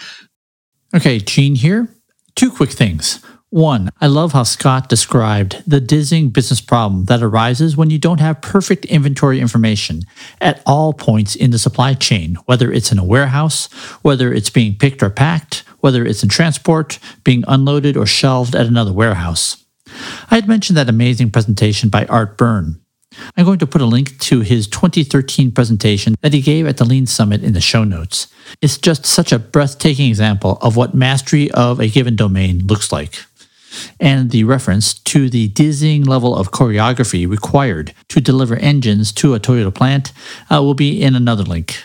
Okay, Gene here. Two quick things. One, I love how Scott described the dizzying business problem that arises when you don't have perfect inventory information at all points in the supply chain, whether it's in a warehouse, whether it's being picked or packed, whether it's in transport, being unloaded or shelved at another warehouse. I had mentioned that amazing presentation by Art Byrne, I'm going to put a link to his 2013 presentation that he gave at the Lean Summit in the show notes. It's just such a breathtaking example of what mastery of a given domain looks like. And the reference to the dizzying level of choreography required to deliver engines to a Toyota plant uh, will be in another link.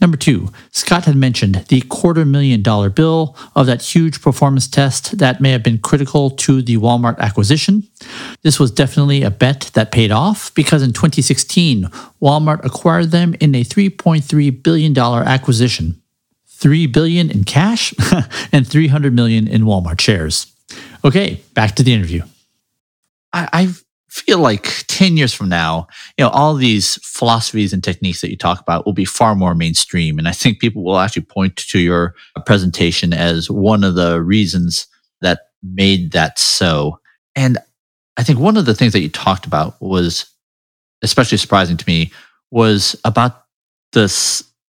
Number two, Scott had mentioned the quarter million dollar bill of that huge performance test that may have been critical to the Walmart acquisition. This was definitely a bet that paid off because in 2016, Walmart acquired them in a $3.3 billion acquisition. 3 billion in cash [LAUGHS] and 300 million in Walmart shares. Okay, back to the interview. I, I've feel like 10 years from now, you know, all these philosophies and techniques that you talk about will be far more mainstream. And I think people will actually point to your presentation as one of the reasons that made that so. And I think one of the things that you talked about was especially surprising to me was about the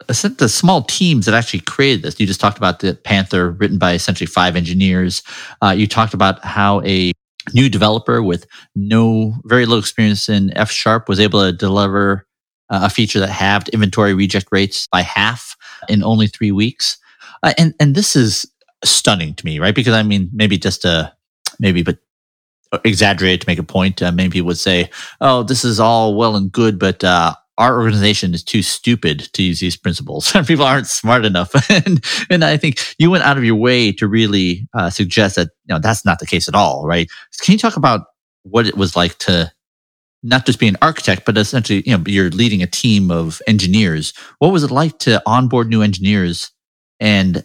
the small teams that actually created this. You just talked about the Panther, written by essentially five engineers. Uh, you talked about how a new developer with no very little experience in F sharp was able to deliver uh, a feature that halved inventory reject rates by half in only three weeks. Uh, and and this is stunning to me, right? Because I mean, maybe just a maybe, but exaggerate to make a point. Uh, many people would say, "Oh, this is all well and good, but uh, our organization is too stupid to use these principles. [LAUGHS] People aren't smart enough. [LAUGHS] and, and I think you went out of your way to really uh, suggest that you know that's not the case at all, right? Can you talk about what it was like to not just be an architect, but essentially, you know, you're leading a team of engineers. What was it like to onboard new engineers and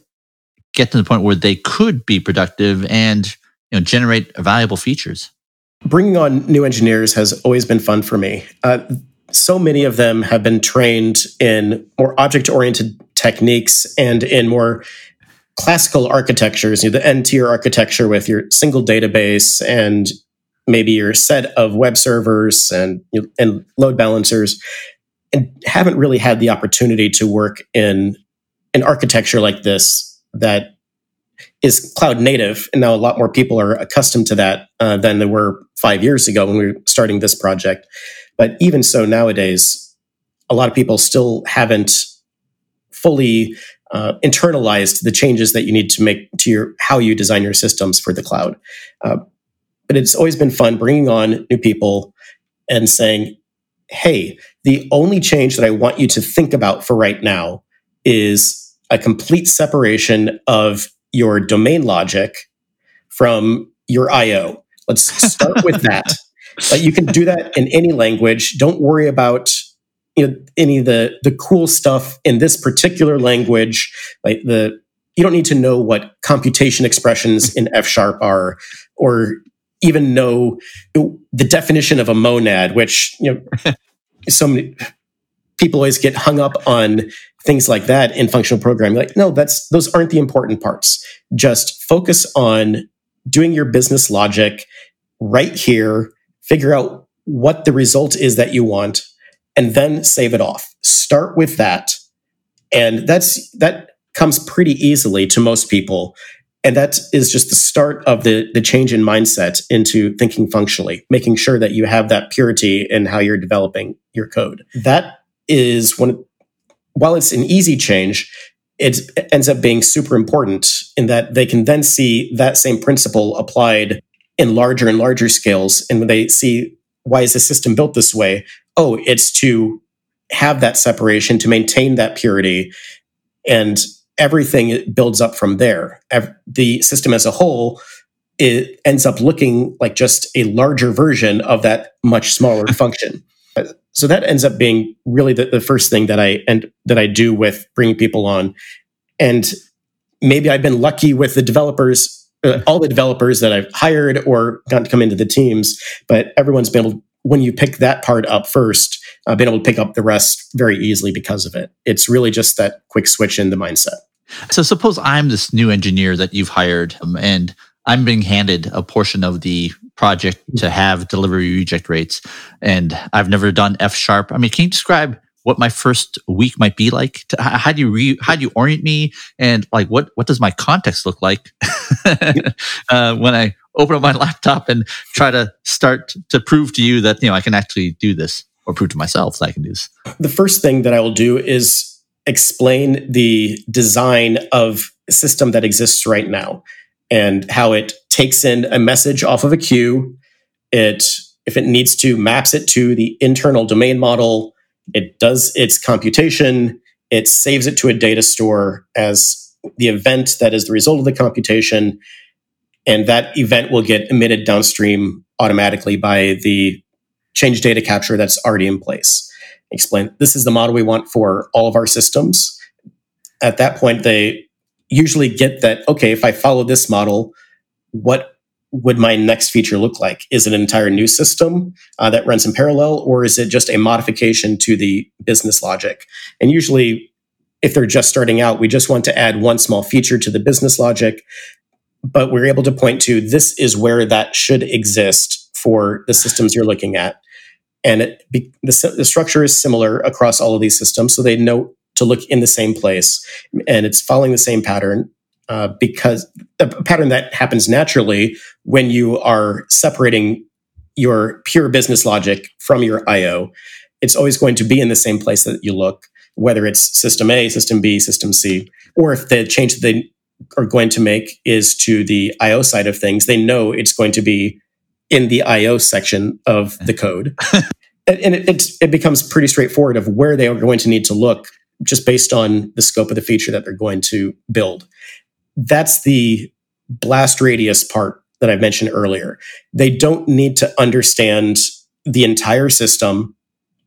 get to the point where they could be productive and you know generate valuable features? Bringing on new engineers has always been fun for me. Uh, so many of them have been trained in more object oriented techniques and in more classical architectures, you know, the N tier architecture with your single database and maybe your set of web servers and, and load balancers, and haven't really had the opportunity to work in an architecture like this that is cloud native. And now a lot more people are accustomed to that uh, than they were five years ago when we were starting this project. But even so, nowadays, a lot of people still haven't fully uh, internalized the changes that you need to make to your how you design your systems for the cloud. Uh, but it's always been fun bringing on new people and saying, "Hey, the only change that I want you to think about for right now is a complete separation of your domain logic from your I/O. Let's start with [LAUGHS] that." Uh, you can do that in any language. Don't worry about you know, any of the the cool stuff in this particular language. Like the you don't need to know what computation expressions in F sharp are, or even know the definition of a monad, which you know [LAUGHS] so many people always get hung up on things like that in functional programming. Like, no, that's those aren't the important parts. Just focus on doing your business logic right here figure out what the result is that you want, and then save it off. Start with that. And that's that comes pretty easily to most people. And that is just the start of the, the change in mindset into thinking functionally, making sure that you have that purity in how you're developing your code. That is one, while it's an easy change, it ends up being super important in that they can then see that same principle applied in larger and larger scales. And when they see why is the system built this way? Oh, it's to have that separation, to maintain that purity. And everything builds up from there. The system as a whole it ends up looking like just a larger version of that much smaller [LAUGHS] function. So that ends up being really the, the first thing that I and that I do with bringing people on. And maybe I've been lucky with the developers uh, all the developers that I've hired or gotten to come into the teams, but everyone's been able, when you pick that part up first, uh, been able to pick up the rest very easily because of it. It's really just that quick switch in the mindset. So suppose I'm this new engineer that you've hired um, and I'm being handed a portion of the project to have delivery reject rates and I've never done F sharp. I mean, can you describe what my first week might be like? To, how do you re, how do you orient me, and like what what does my context look like [LAUGHS] uh, when I open up my laptop and try to start to prove to you that you know I can actually do this, or prove to myself that I can do this? The first thing that I will do is explain the design of system that exists right now and how it takes in a message off of a queue. It if it needs to maps it to the internal domain model it does its computation, it saves it to a data store as the event that is the result of the computation, and that event will get emitted downstream automatically by the change data capture that's already in place. Explain this is the model we want for all of our systems. At that point, they usually get that, okay, if I follow this model, what would my next feature look like? Is it an entire new system uh, that runs in parallel, or is it just a modification to the business logic? And usually, if they're just starting out, we just want to add one small feature to the business logic, but we're able to point to this is where that should exist for the systems you're looking at. And it, the, the structure is similar across all of these systems, so they know to look in the same place, and it's following the same pattern uh, because a pattern that happens naturally when you are separating your pure business logic from your IO. It's always going to be in the same place that you look, whether it's system A, system B, system C, or if the change that they are going to make is to the IO side of things, they know it's going to be in the IO section of the [LAUGHS] code. and it, it becomes pretty straightforward of where they are going to need to look just based on the scope of the feature that they're going to build. That's the blast radius part that I mentioned earlier. They don't need to understand the entire system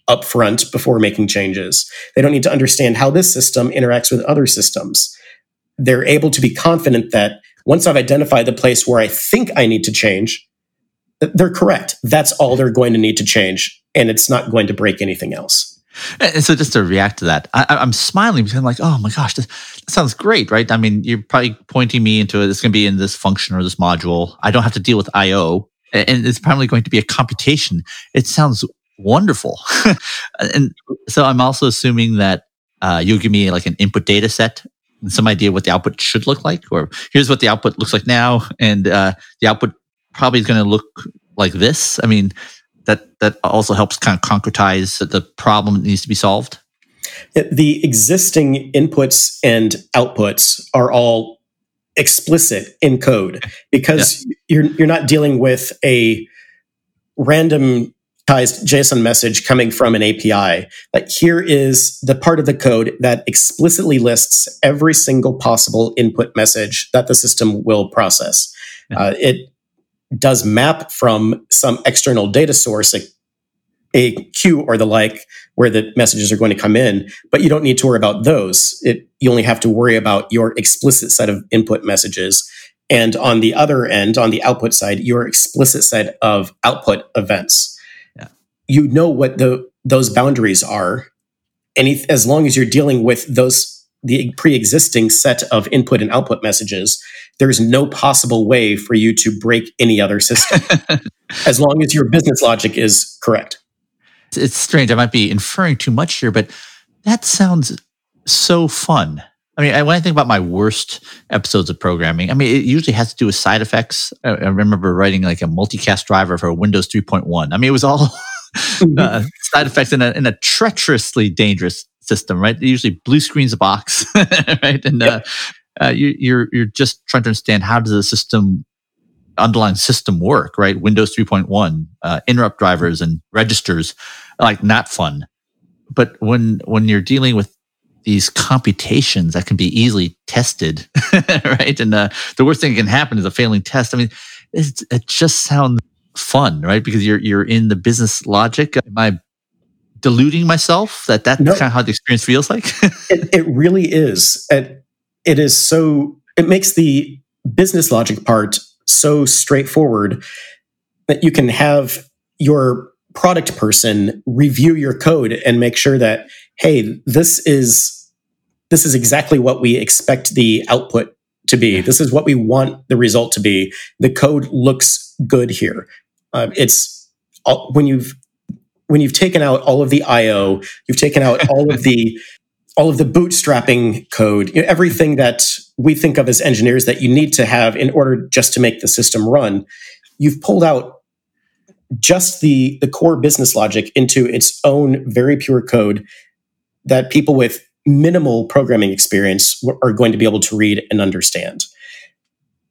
up front before making changes. They don't need to understand how this system interacts with other systems. They're able to be confident that once I've identified the place where I think I need to change, they're correct. That's all they're going to need to change, and it's not going to break anything else. And so, just to react to that, I, am smiling because I'm like, "Oh my gosh, this, that sounds great, right?" I mean, you're probably pointing me into it. It's going to be in this function or this module. I don't have to deal with I/O, and it's probably going to be a computation. It sounds wonderful, [LAUGHS] and so I'm also assuming that uh, you'll give me like an input data set and some idea what the output should look like, or here's what the output looks like now, and uh, the output probably is going to look like this. I mean, that that also helps kind of concretize the problem that needs to be solved. The existing inputs and outputs are all explicit in code because yeah. you're you're not dealing with a random JSON message coming from an API. Like here is the part of the code that explicitly lists every single possible input message that the system will process. Yeah. Uh, it does map from some external data source, a, a queue or the like, where the messages are going to come in, but you don't need to worry about those. It, you only have to worry about your explicit set of input messages. And on the other end, on the output side, your explicit set of output events. Yeah. You know what the, those boundaries are. And if, as long as you're dealing with those the pre-existing set of input and output messages, there's no possible way for you to break any other system [LAUGHS] as long as your business logic is correct. It's strange. I might be inferring too much here, but that sounds so fun. I mean, when I think about my worst episodes of programming, I mean, it usually has to do with side effects. I remember writing like a multicast driver for Windows 3.1. I mean, it was all [LAUGHS] mm-hmm. uh, side effects in a, in a treacherously dangerous system, right? Usually blue screens a box, [LAUGHS] right? And yep. uh, uh, you, you're you're just trying to understand how does the system underlying system work, right? Windows 3.1, uh, interrupt drivers and registers, like not fun. But when when you're dealing with these computations that can be easily tested, [LAUGHS] right? And uh, the worst thing that can happen is a failing test. I mean, it just sounds fun, right? Because you're you're in the business logic. Am I deluding myself that that's no, kind of how the experience feels like? [LAUGHS] it, it really is. It, it is so, it makes the business logic part so straightforward that you can have your product person review your code and make sure that, hey, this is this is exactly what we expect the output to be. This is what we want the result to be. The code looks good here. Uh, it's when you've when you've taken out all of the IO, you've taken out all of the [LAUGHS] all of the bootstrapping code, you know, everything that we think of as engineers that you need to have in order just to make the system run, you've pulled out just the the core business logic into its own very pure code that people with minimal programming experience are going to be able to read and understand.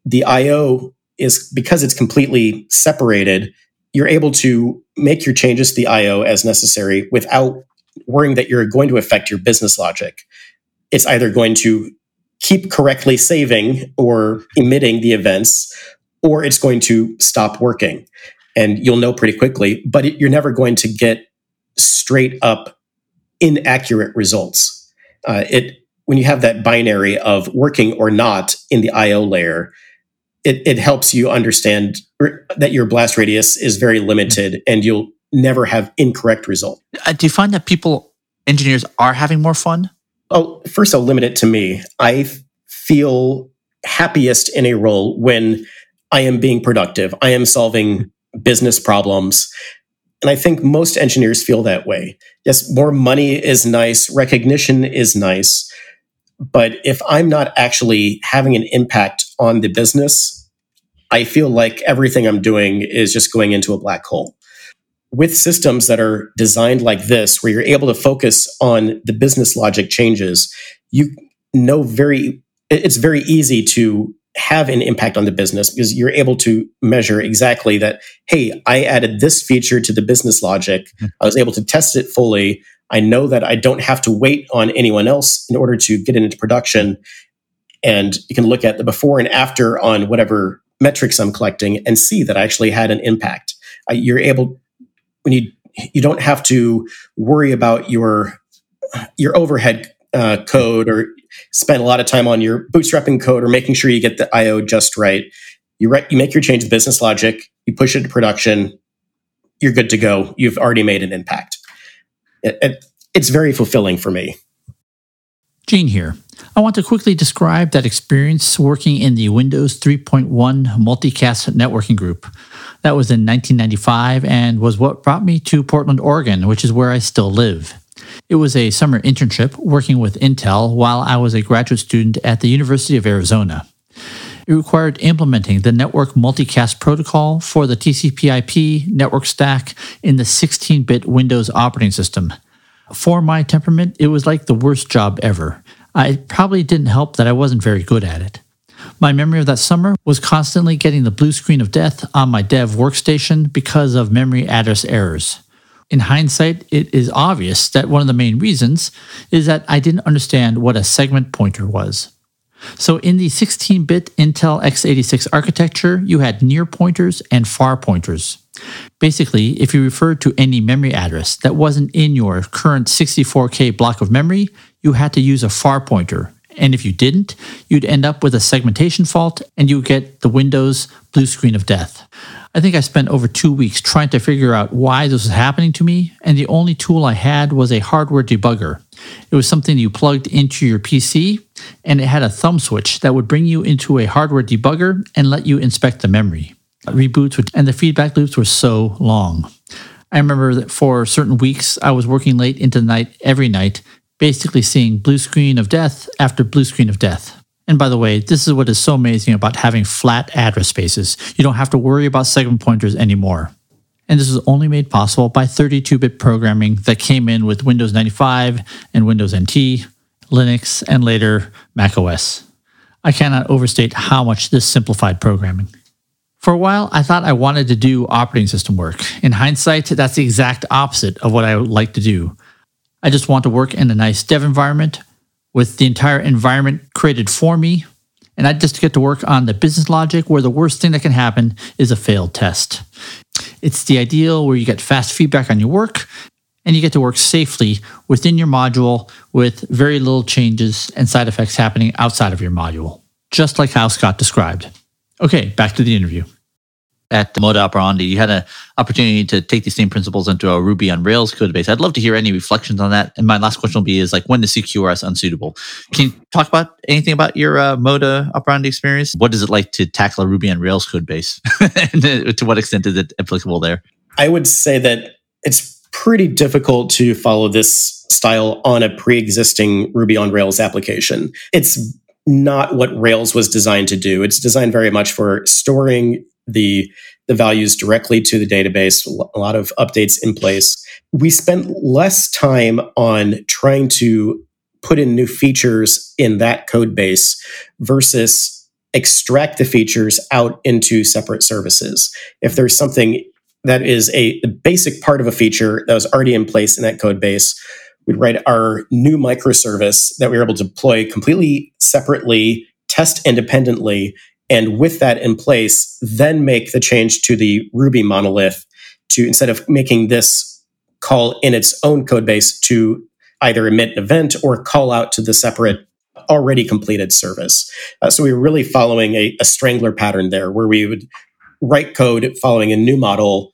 The IO is because it's completely separated you're able to make your changes to the IO as necessary without worrying that you're going to affect your business logic. It's either going to keep correctly saving or emitting the events, or it's going to stop working. And you'll know pretty quickly, but it, you're never going to get straight up inaccurate results. Uh, it when you have that binary of working or not in the IO layer, it, it helps you understand that your blast radius is very limited and you'll never have incorrect result. Uh, do you find that people, engineers, are having more fun? Oh, first I'll limit it to me. I feel happiest in a role when I am being productive. I am solving business problems. And I think most engineers feel that way. Yes, more money is nice, recognition is nice, But if I'm not actually having an impact on the business, I feel like everything I'm doing is just going into a black hole. With systems that are designed like this, where you're able to focus on the business logic changes, you know very it's very easy to have an impact on the business because you're able to measure exactly that hey i added this feature to the business logic mm-hmm. i was able to test it fully I know that I don't have to wait on anyone else in order to get it into production. And you can look at the before and after on whatever metrics I'm collecting and see that I actually had an impact. You're able when you you don't have to worry about your your overhead uh, code or spend a lot of time on your bootstrapping code or making sure you get the IO just right. You write, you make your change business logic, you push it to production, you're good to go. You've already made an impact it, it, it's very fulfilling for me. Gene here. I want to quickly describe that experience working in the Windows 3.1 multicast networking group. That was in 1995 and was what brought me to Portland, Oregon, which is where I still live. It was a summer internship working with Intel while I was a graduate student at the University of Arizona. It required implementing the network multicast protocol for the TCP/IP network stack in the 16-bit Windows operating system. For my temperament, it was like the worst job ever. I probably didn't help that I wasn't very good at it. My memory of that summer was constantly getting the blue screen of death on my dev workstation because of memory address errors. In hindsight, it is obvious that one of the main reasons is that I didn't understand what a segment pointer was. So in the 16-bit Intel x86 architecture, you had near pointers and far pointers. Basically, if you referred to any memory address that wasn't in your current 64K block of memory, you had to use a far pointer. And if you didn't, you'd end up with a segmentation fault and you would get the Windows blue screen of death. I think I spent over two weeks trying to figure out why this was happening to me, and the only tool I had was a hardware debugger. It was something you plugged into your PC, and it had a thumb switch that would bring you into a hardware debugger and let you inspect the memory. Reboots and the feedback loops were so long. I remember that for certain weeks, I was working late into the night every night, basically seeing blue screen of death after blue screen of death. And by the way, this is what is so amazing about having flat address spaces. You don't have to worry about segment pointers anymore. And this was only made possible by 32 bit programming that came in with Windows 95 and Windows NT, Linux, and later Mac OS. I cannot overstate how much this simplified programming. For a while, I thought I wanted to do operating system work. In hindsight, that's the exact opposite of what I would like to do. I just want to work in a nice dev environment with the entire environment created for me. And I just get to work on the business logic where the worst thing that can happen is a failed test. It's the ideal where you get fast feedback on your work and you get to work safely within your module with very little changes and side effects happening outside of your module, just like how Scott described. Okay, back to the interview at Moda Operandi, you had an opportunity to take these same principles into a Ruby on Rails code base. I'd love to hear any reflections on that. And my last question will be: Is like when is CQRS unsuitable? Can you talk about anything about your uh, Moda Operandi experience? What is it like to tackle a Ruby on Rails code base? [LAUGHS] and uh, to what extent is it applicable there? I would say that it's pretty difficult to follow this style on a pre-existing Ruby on Rails application. It's not what Rails was designed to do. It's designed very much for storing the the values directly to the database, a lot of updates in place. We spent less time on trying to put in new features in that code base versus extract the features out into separate services. If there's something that is a basic part of a feature that was already in place in that code base, we'd write our new microservice that we were able to deploy completely separately, test independently, and with that in place, then make the change to the Ruby monolith to instead of making this call in its own code base to either emit an event or call out to the separate already completed service. Uh, so we were really following a, a strangler pattern there where we would write code following a new model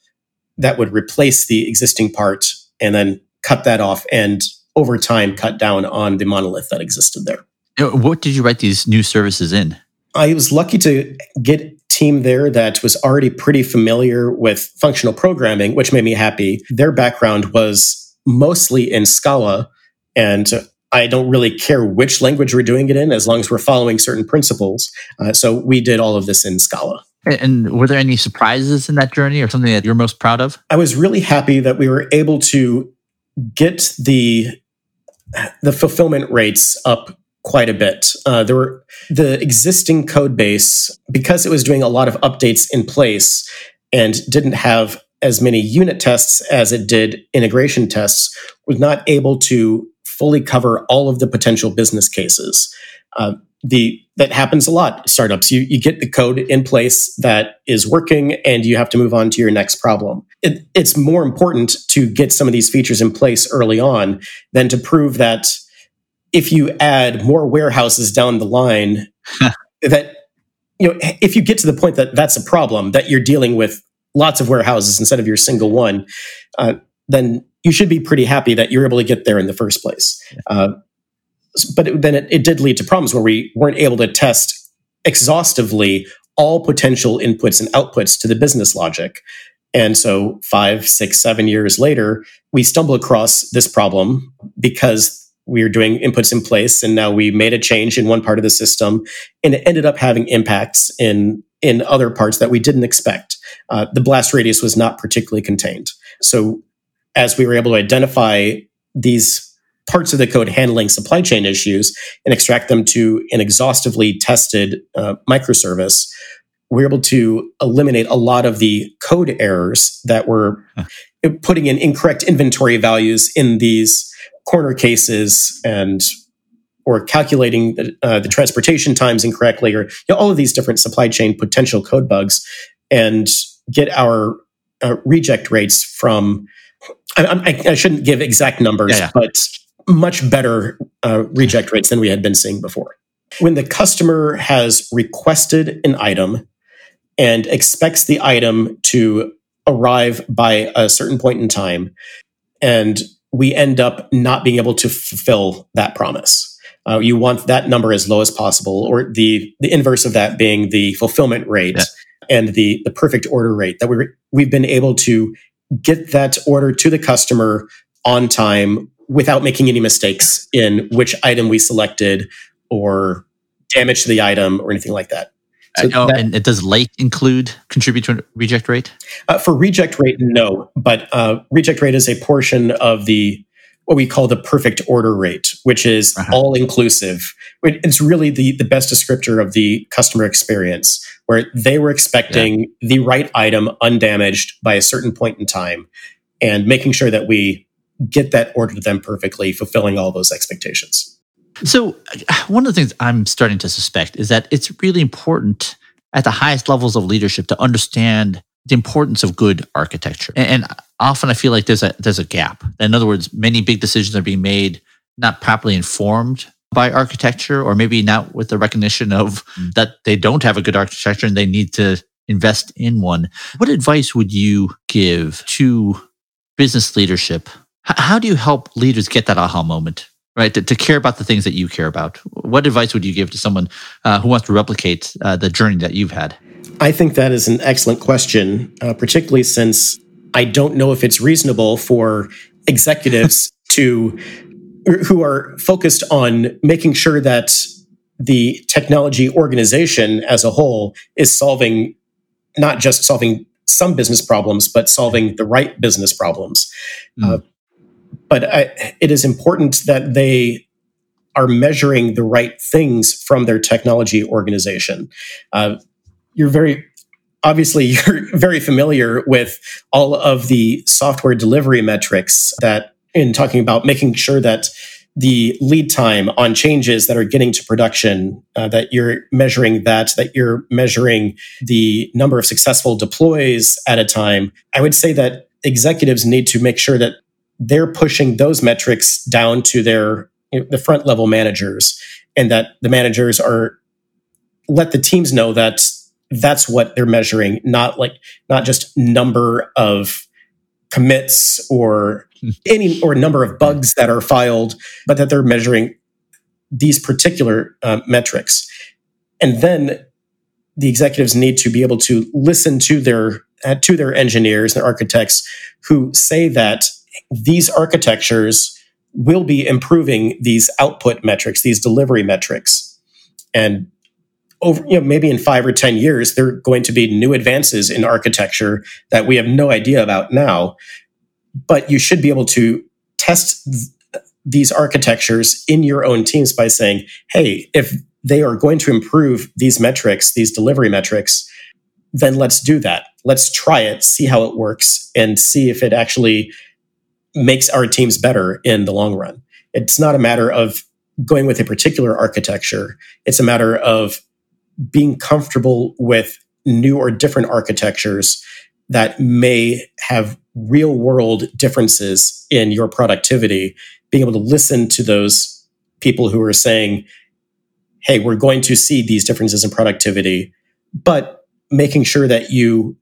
that would replace the existing part and then cut that off and over time cut down on the monolith that existed there. What did you write these new services in? I was lucky to get team there that was already pretty familiar with functional programming, which made me happy. Their background was mostly in Scala, and I don't really care which language we're doing it in as long as we're following certain principles. Uh, so we did all of this in Scala. And were there any surprises in that journey or something that you're most proud of? I was really happy that we were able to get the the fulfillment rates up quite a bit. Uh, there were the existing code base because it was doing a lot of updates in place and didn't have as many unit tests as it did integration tests was not able to fully cover all of the potential business cases. Uh, the that happens a lot startups you, you get the code in place that is working and you have to move on to your next problem it, it's more important to get some of these features in place early on than to prove that if you add more warehouses down the line [LAUGHS] that you know if you get to the point that that's a problem that you're dealing with lots of warehouses instead of your single one uh, then you should be pretty happy that you're able to get there in the first place. Uh, but it, then it, it did lead to problems where we weren't able to test exhaustively all potential inputs and outputs to the business logic. And so five six seven years later we stumble across this problem because we were doing inputs in place and now we made a change in one part of the system and it ended up having impacts in in other parts that we didn't expect. Uh, the blast radius was not particularly contained. So as we were able to identify these parts of the code handling supply chain issues and extract them to an exhaustively tested uh, microservice we were able to eliminate a lot of the code errors that were putting in incorrect inventory values in these corner cases and or calculating the, uh, the transportation times incorrectly or you know, all of these different supply chain potential code bugs and get our uh, reject rates from I, I, I, shouldn't give exact numbers yeah, yeah. but much better uh, reject rates than we had been seeing before when the customer has requested an item and expects the item to arrive by a certain point in time and we end up not being able to fulfill that promise. Uh, you want that number as low as possible, or the the inverse of that being the fulfillment rate yeah. and the the perfect order rate that we we've been able to get that order to the customer on time without making any mistakes in which item we selected or damage to the item or anything like that. So oh, that, and it does late include contribute to reject rate? Uh, for reject rate, no. But uh, reject rate is a portion of the what we call the perfect order rate, which is uh-huh. all inclusive. It's really the, the best descriptor of the customer experience, where they were expecting yeah. the right item undamaged by a certain point in time, and making sure that we get that order to them perfectly, fulfilling all those expectations. So, one of the things I'm starting to suspect is that it's really important at the highest levels of leadership to understand the importance of good architecture. And, often I feel like there's a there's a gap. In other words, many big decisions are being made not properly informed by architecture, or maybe not with the recognition of mm. that they don't have a good architecture and they need to invest in one. What advice would you give to business leadership? how do you help leaders get that aha moment? Right? To, to, care about the things that you care about. What advice would you give to someone uh, who wants to replicate uh, the journey that you've had? I think that is an excellent question, uh, particularly since I don't know if it's reasonable for executives [LAUGHS] to who are focused on making sure that the technology organization as a whole is solving not just solving some business problems, but solving the right business problems. Mm. But I, it is important that they are measuring the right things from their technology organization. Uh, you're very obviously [LAUGHS] you're very familiar with all of the software delivery metrics that in talking about making sure that the lead time on changes that are getting to production uh, that you're measuring that that you're measuring the number of successful deploys at a time i would say that executives need to make sure that they're pushing those metrics down to their the front level managers and that the managers are let the teams know that that's what they're measuring not like not just number of commits or any or number of bugs that are filed but that they're measuring these particular uh, metrics. And then the executives need to be able to listen to their uh, to their engineers their architects who say that these architectures will be improving these output metrics, these delivery metrics. And over, you know, maybe in five or 10 years, there are going to be new advances in architecture that we have no idea about now. But you should be able to test th- these architectures in your own teams by saying, hey, if they are going to improve these metrics, these delivery metrics, then let's do that. Let's try it, see how it works, and see if it actually makes our teams better in the long run. It's not a matter of going with a particular architecture, it's a matter of being comfortable with new or different architectures that may have real world differences in your productivity, being able to listen to those people who are saying, hey, we're going to see these differences in productivity, but making sure that you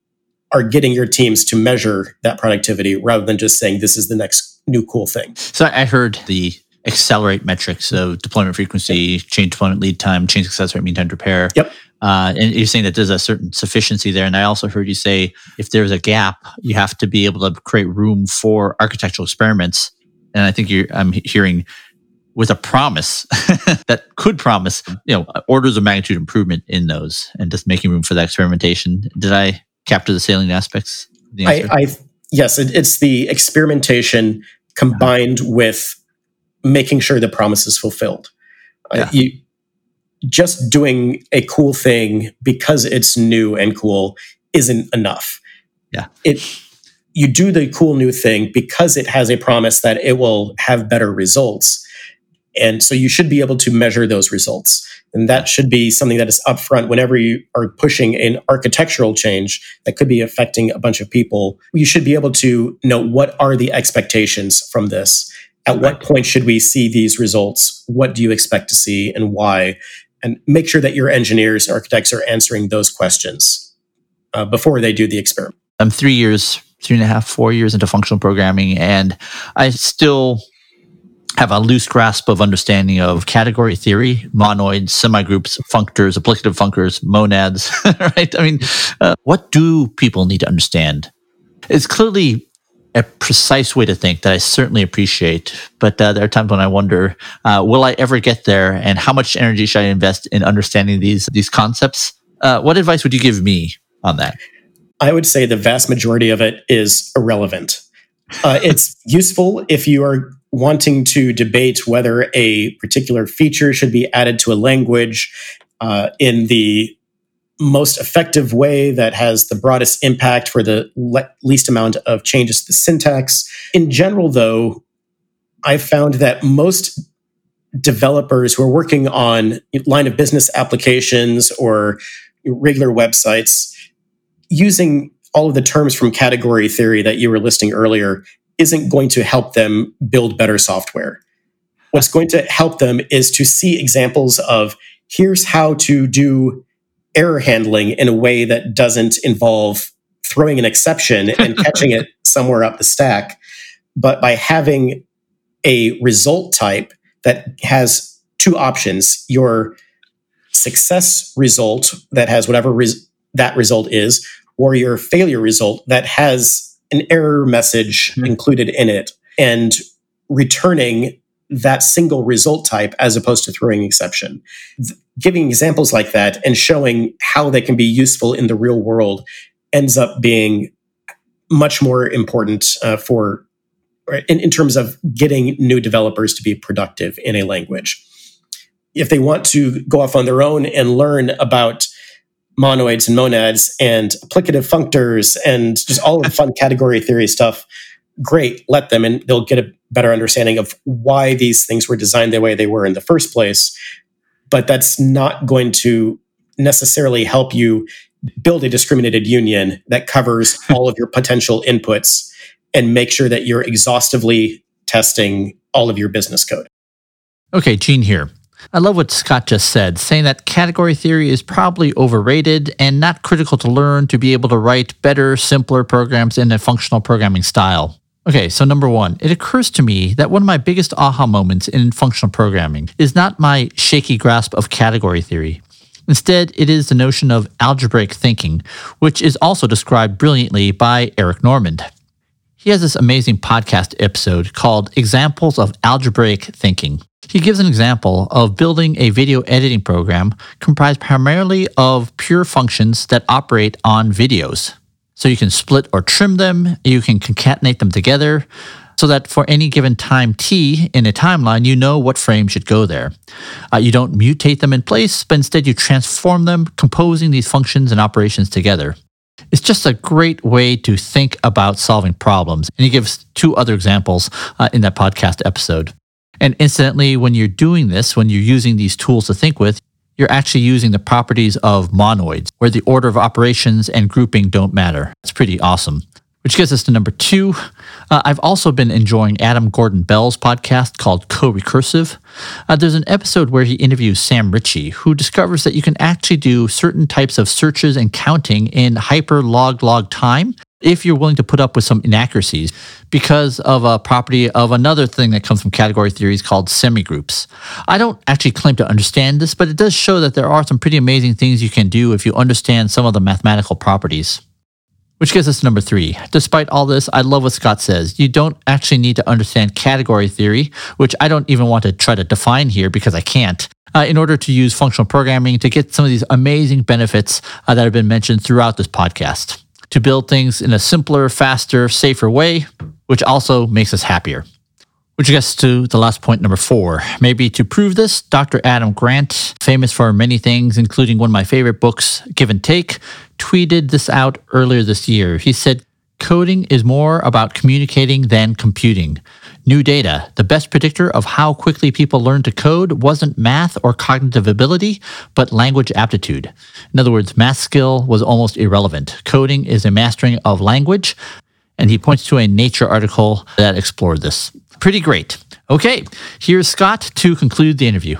are getting your teams to measure that productivity rather than just saying this is the next new cool thing. So I heard the accelerate metrics of deployment frequency, change deployment lead time, change success rate, mean time to repair. Yep. Uh, and you're saying that there's a certain sufficiency there. And I also heard you say if there's a gap, you have to be able to create room for architectural experiments. And I think you're, I'm hearing with a promise [LAUGHS] that could promise, you know, orders of magnitude improvement in those and just making room for that experimentation. Did I capture the salient aspects? The I, I, yes, it, it's the experimentation combined uh-huh. with making sure the promise is fulfilled. Uh, yeah. Uh, you just doing a cool thing because it's new and cool isn't enough. Yeah. It you do the cool new thing because it has a promise that it will have better results. And so you should be able to measure those results. And that should be something that is upfront whenever you are pushing an architectural change that could be affecting a bunch of people. You should be able to know what are the expectations from this. At what point should we see these results? What do you expect to see and why? And make sure that your engineers and architects are answering those questions uh, before they do the experiment. I'm three years, three and a half, four years into functional programming, and I still have a loose grasp of understanding of category theory, monoids, semigroups, functors, applicative functors, monads, [LAUGHS] right? I mean, uh, what do people need to understand? It's clearly a precise way to think that I certainly appreciate, but uh, there are times when I wonder, uh, will I ever get there, and how much energy should I invest in understanding these these concepts? Uh, what advice would you give me on that? I would say the vast majority of it is irrelevant. Uh, it's [LAUGHS] useful if you are wanting to debate whether a particular feature should be added to a language uh, in the most effective way that has the broadest impact for the le- least amount of changes to the syntax. In general, though, I've found that most developers who are working on line of business applications or regular websites using all of the terms from category theory that you were listing earlier isn't going to help them build better software. What's going to help them is to see examples of here's how to do error handling in a way that doesn't involve throwing an exception and [LAUGHS] catching it somewhere up the stack, but by having a result type that has two options your success result that has whatever res- that result is, or your failure result that has an error message mm-hmm. included in it and returning that single result type as opposed to throwing exception. giving examples like that and showing how they can be useful in the real world ends up being much more important uh, for in, in terms of getting new developers to be productive in a language. If they want to go off on their own and learn about monoids and monads and applicative functors and just all of the fun [LAUGHS] category theory stuff, great, let them and they'll get a better understanding of why these things were designed the way they were in the first place. But that's not going to necessarily help you build a discriminated union that covers [LAUGHS] all of your potential inputs and make sure that you're exhaustively testing all of your business code. Okay, Gene here. I love what Scott just said, saying that category theory is probably overrated and not critical to learn to be able to write better, simpler programs in a functional programming style. Okay, so number one, it occurs to me that one of my biggest aha moments in functional programming is not my shaky grasp of category theory. Instead, it is the notion of algebraic thinking, which is also described brilliantly by Eric Normand. He has this amazing podcast episode called Examples of Algebraic Thinking. He gives an example of building a video editing program comprised primarily of pure functions that operate on videos. So you can split or trim them, you can concatenate them together, so that for any given time t in a timeline, you know what frame should go there. Uh, you don't mutate them in place, but instead you transform them, composing these functions and operations together. It's just a great way to think about solving problems. And he gives two other examples uh, in that podcast episode. And incidentally, when you're doing this, when you're using these tools to think with, you're actually using the properties of monoids, where the order of operations and grouping don't matter. It's pretty awesome. Which gets us to number two. Uh, I've also been enjoying Adam Gordon Bell's podcast called CoRecursive. Uh, there's an episode where he interviews Sam Ritchie, who discovers that you can actually do certain types of searches and counting in hyper log log time if you're willing to put up with some inaccuracies because of a property of another thing that comes from category theories called semigroups. I don't actually claim to understand this, but it does show that there are some pretty amazing things you can do if you understand some of the mathematical properties. Which gets us number three. Despite all this, I love what Scott says. You don't actually need to understand category theory, which I don't even want to try to define here because I can't, uh, in order to use functional programming to get some of these amazing benefits uh, that have been mentioned throughout this podcast. To build things in a simpler, faster, safer way, which also makes us happier. Which gets to the last point, number four. Maybe to prove this, Dr. Adam Grant, famous for many things, including one of my favorite books, Give and Take, tweeted this out earlier this year. He said, Coding is more about communicating than computing. New data, the best predictor of how quickly people learn to code wasn't math or cognitive ability, but language aptitude. In other words, math skill was almost irrelevant. Coding is a mastering of language. And he points to a Nature article that explored this. Pretty great. Okay, here's Scott to conclude the interview.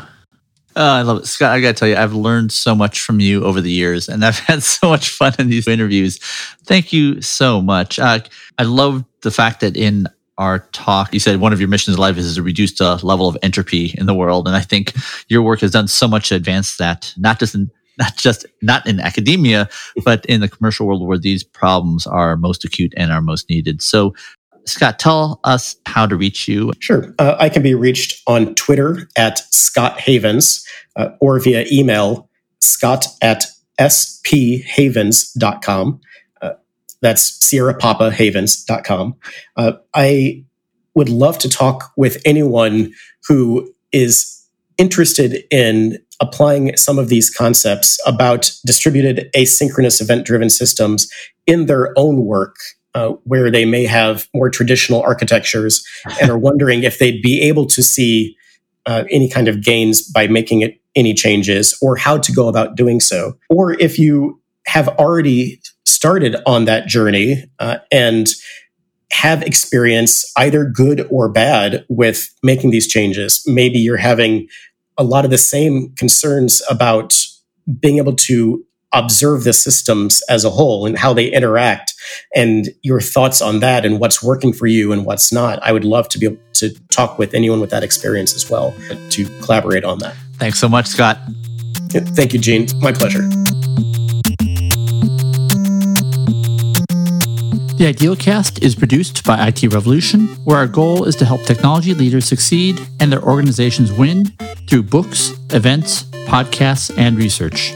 Oh, I love it. Scott, I got to tell you, I've learned so much from you over the years, and I've [LAUGHS] had so much fun in these interviews. Thank you so much. Uh, I love the fact that in our talk, you said one of your missions in life is to reduce the level of entropy in the world. And I think your work has done so much to advance that, not just in not just not in academia, but in the commercial world where these problems are most acute and are most needed. So Scott, tell us how to reach you. Sure. Uh, I can be reached on Twitter at Scott Havens uh, or via email, scott at sphavens.com. Uh, that's Sierra Papa Havens.com. Uh, I would love to talk with anyone who is interested in applying some of these concepts about distributed asynchronous event driven systems in their own work uh, where they may have more traditional architectures and are wondering if they'd be able to see uh, any kind of gains by making it any changes or how to go about doing so. Or if you have already started on that journey uh, and have experience, either good or bad, with making these changes. Maybe you're having a lot of the same concerns about being able to observe the systems as a whole and how they interact and your thoughts on that and what's working for you and what's not. I would love to be able to talk with anyone with that experience as well to collaborate on that. Thanks so much, Scott. Thank you, Gene. My pleasure. The Idealcast is produced by IT Revolution, where our goal is to help technology leaders succeed and their organizations win through books, events, podcasts, and research.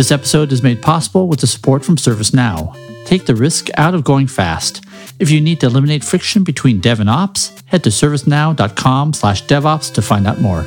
This episode is made possible with the support from ServiceNow. Take the risk out of going fast. If you need to eliminate friction between dev and ops, head to servicenow.com/devops to find out more.